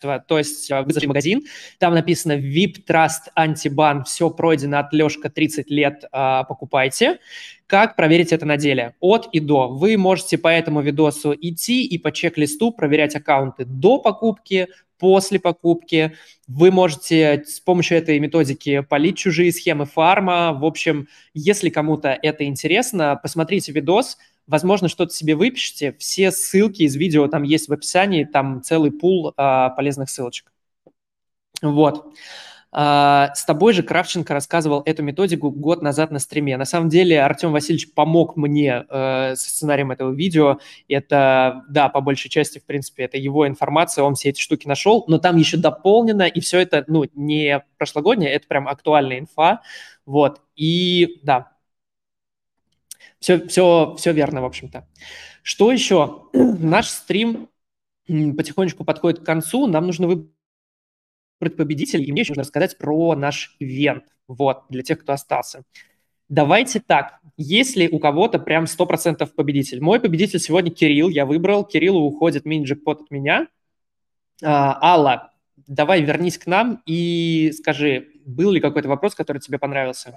то есть э, вы зашли в магазин, там написано VIP Trust Антибан, все пройдено от Лешка 30 лет, а, покупайте. Как проверить это на деле? От и до. Вы можете по этому видосу идти и по чек-листу проверять аккаунты до покупки, после покупки. Вы можете с помощью этой методики полить чужие схемы фарма. В общем, если кому-то это интересно, посмотрите видос, возможно, что-то себе выпишите. Все ссылки из видео там есть в описании, там целый пул а, полезных ссылочек. Вот. А, с тобой же Кравченко рассказывал эту методику год назад на стриме. На самом деле Артем Васильевич помог мне э, со сценарием этого видео. Это, да, по большей части, в принципе, это его информация, он все эти штуки нашел, но там еще дополнено, и все это, ну, не прошлогоднее, это прям актуальная инфа. Вот, и, да, все, все, все верно, в общем-то. Что еще? Наш стрим потихонечку подходит к концу. Нам нужно выбрать победителя, и мне еще нужно рассказать про наш ивент, вот, для тех, кто остался. Давайте так, если у кого-то прям 100% победитель. Мой победитель сегодня Кирилл, я выбрал. Кириллу уходит мини-джекпот от меня. А, Алла, давай вернись к нам и скажи, был ли какой-то вопрос, который тебе понравился?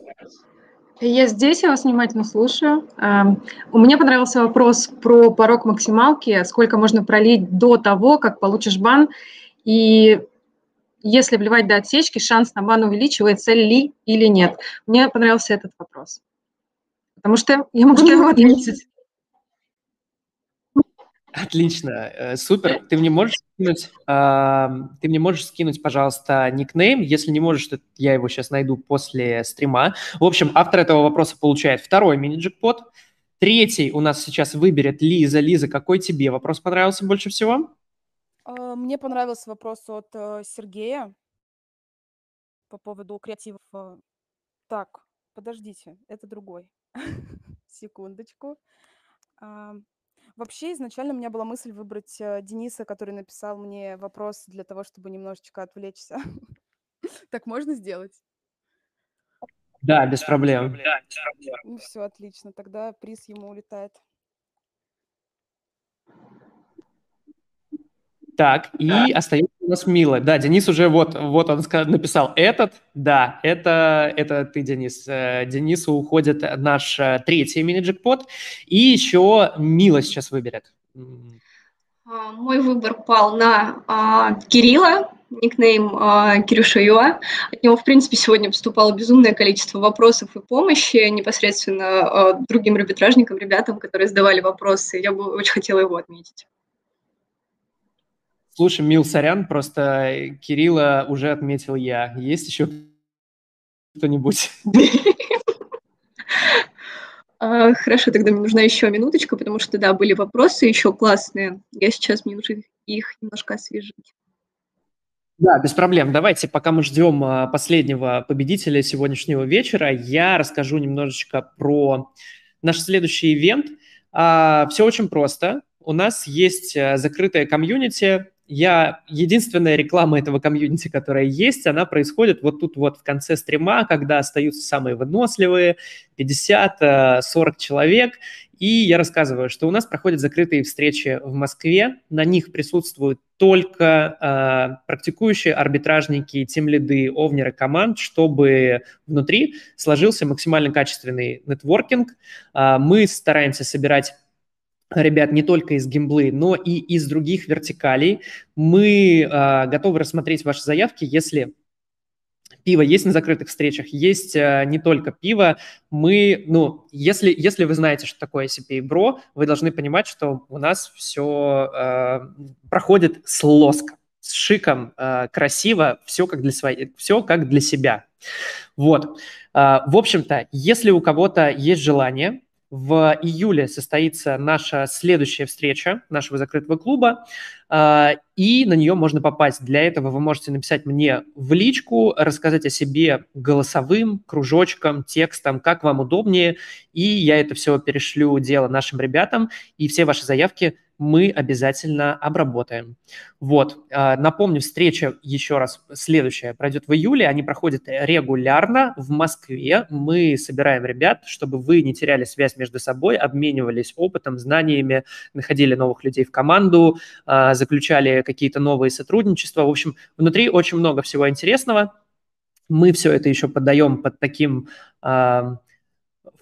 Я здесь, я вас внимательно слушаю. У меня понравился вопрос про порог максималки, сколько можно пролить до того, как получишь бан, и если вливать до отсечки, шанс на бан увеличивается ли или нет. Мне понравился этот вопрос. Потому что я могу его ответить. Отлично, э, супер. Ты мне можешь скинуть, э, ты мне можешь скинуть, пожалуйста, никнейм. Если не можешь, то я его сейчас найду после стрима. В общем, автор этого вопроса получает второй мини-джекпот. Третий у нас сейчас выберет Лиза. Лиза, какой тебе вопрос понравился больше всего? А, мне понравился вопрос от э, Сергея по поводу креативов. Так, подождите, это другой. Секундочку. Вообще, изначально у меня была мысль выбрать э, Дениса, который написал мне вопрос для того, чтобы немножечко отвлечься. Так можно сделать? Да, без проблем. Ну все, отлично. Тогда приз ему улетает. Так, и остается у нас Мила. Да, Денис уже вот, вот он написал этот. Да, это, это ты, Денис. Э, Денису уходит наш э, третий мини-джекпот. И еще Мила сейчас выберет. А, мой выбор пал на а, Кирилла, никнейм а, Кирюша Юа. От него, в принципе, сегодня поступало безумное количество вопросов и помощи непосредственно а, другим арбитражникам, ребятам, которые задавали вопросы. Я бы очень хотела его отметить. Слушай, Мил, сорян, просто Кирилла уже отметил я. Есть еще кто-нибудь? А, хорошо, тогда мне нужна еще минуточка, потому что, да, были вопросы еще классные. Я сейчас, мне нужно их немножко освежить. Да, без проблем. Давайте, пока мы ждем а, последнего победителя сегодняшнего вечера, я расскажу немножечко про наш следующий ивент. А, Все очень просто. У нас есть э, закрытая комьюнити, я единственная реклама этого комьюнити, которая есть, она происходит вот тут вот в конце стрима, когда остаются самые выносливые, 50-40 человек, и я рассказываю, что у нас проходят закрытые встречи в Москве, на них присутствуют только э, практикующие арбитражники, тимлиды, овнеры команд, чтобы внутри сложился максимально качественный нетворкинг. Э, мы стараемся собирать ребят не только из гимблы, но и из других вертикалей. Мы э, готовы рассмотреть ваши заявки, если пиво есть на закрытых встречах, есть э, не только пиво. Мы, ну, если, если вы знаете, что такое CPA Bro, вы должны понимать, что у нас все э, проходит с лоска. с шиком, э, красиво, все как для своей, все как для себя. Вот. Э, в общем-то, если у кого-то есть желание, в июле состоится наша следующая встреча нашего закрытого клуба, и на нее можно попасть. Для этого вы можете написать мне в личку, рассказать о себе голосовым, кружочком, текстом, как вам удобнее, и я это все перешлю дело нашим ребятам, и все ваши заявки мы обязательно обработаем. Вот, а, напомню, встреча еще раз следующая пройдет в июле, они проходят регулярно в Москве. Мы собираем ребят, чтобы вы не теряли связь между собой, обменивались опытом, знаниями, находили новых людей в команду, а, заключали какие-то новые сотрудничества. В общем, внутри очень много всего интересного. Мы все это еще поддаем под таким а,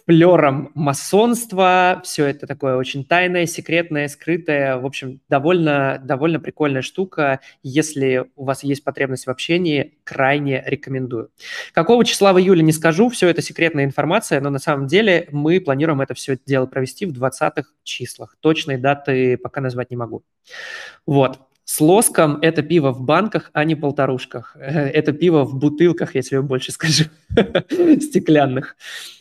флером масонства. Все это такое очень тайное, секретное, скрытое. В общем, довольно, довольно прикольная штука. Если у вас есть потребность в общении, крайне рекомендую. Какого числа в июле не скажу, все это секретная информация, но на самом деле мы планируем это все дело провести в 20-х числах. Точные даты пока назвать не могу. Вот. С лоском это пиво в банках, а не полторушках. Это пиво в бутылках, я тебе больше скажу, стеклянных.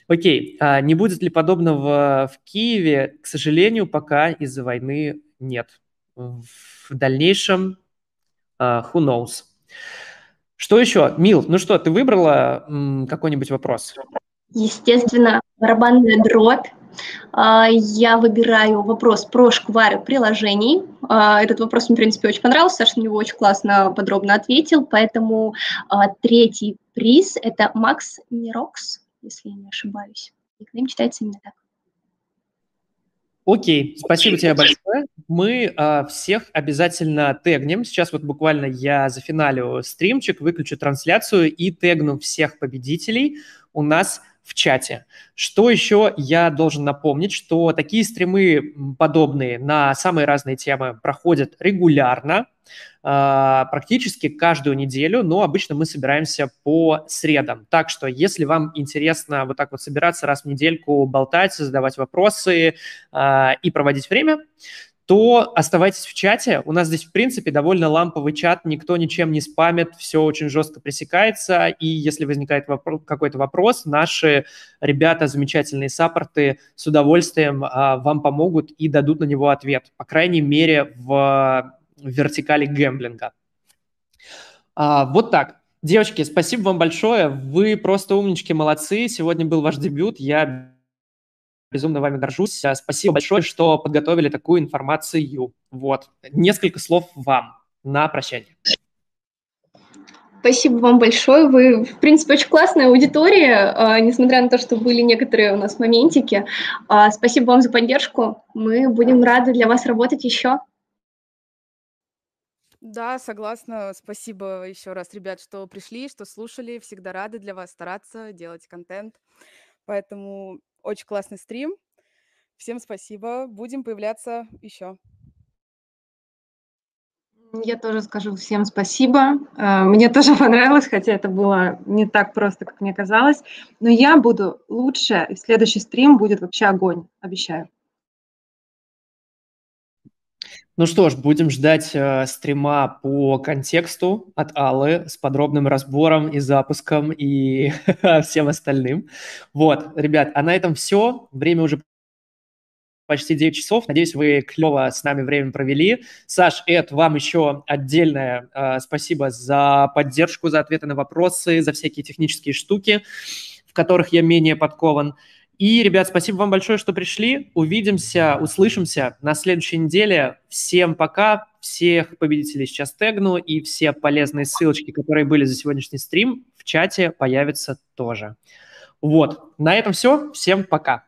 Окей, а не будет ли подобного в Киеве? К сожалению, пока из-за войны нет. В дальнейшем, uh, who knows. Что еще? Мил, ну что, ты выбрала какой-нибудь вопрос? Естественно, барабанная дробь. А, я выбираю вопрос про шквары приложений. А, этот вопрос мне, в принципе, очень понравился. Саша на него очень классно, подробно ответил. Поэтому а, третий приз – это Макс Нерокс, если я не ошибаюсь. Никнейм читается именно так. Окей, спасибо тебе большое. Мы э, всех обязательно тегнем. Сейчас вот буквально я за зафиналю стримчик, выключу трансляцию и тегну всех победителей. У нас в чате. Что еще я должен напомнить, что такие стримы подобные на самые разные темы проходят регулярно, а, практически каждую неделю, но обычно мы собираемся по средам. Так что, если вам интересно вот так вот собираться раз в недельку, болтать, задавать вопросы а, и проводить время, то оставайтесь в чате. У нас здесь, в принципе, довольно ламповый чат, никто ничем не спамит, все очень жестко пресекается, и если возникает вопро- какой-то вопрос, наши ребята, замечательные саппорты, с удовольствием а, вам помогут и дадут на него ответ, по крайней мере, в, в вертикали гэмблинга. А, вот так. Девочки, спасибо вам большое. Вы просто умнички, молодцы. Сегодня был ваш дебют. Я безумно вами горжусь. А, спасибо большое, что подготовили такую информацию. Вот. Несколько слов вам на прощание. Спасибо вам большое. Вы, в принципе, очень классная аудитория, а, несмотря на то, что были некоторые у нас моментики. А, спасибо вам за поддержку. Мы будем рады для вас работать еще. Да, согласна. Спасибо еще раз, ребят, что пришли, что слушали. Всегда рады для вас стараться, делать контент. Поэтому очень классный стрим. Всем спасибо. Будем появляться еще. Я тоже скажу всем спасибо. Э, мне тоже понравилось, хотя это было не так просто, как мне казалось. Но я буду лучше, и следующий стрим будет вообще огонь, обещаю. Ну что ж, будем ждать э, стрима по контексту от Аллы с подробным разбором и запуском и всем остальным. Вот, ребят, а на этом все. Время уже почти 9 часов. Надеюсь, вы клево с нами время провели. Саш, Эд, вам еще отдельное э, спасибо за поддержку, за ответы на вопросы, за всякие технические штуки, в которых я менее подкован. И, ребят, спасибо вам большое, что пришли. Увидимся, услышимся на следующей неделе. Всем пока. Всех победителей сейчас тегну, и все полезные ссылочки, которые были за сегодняшний стрим, в чате появятся тоже. Вот, на этом все. Всем пока.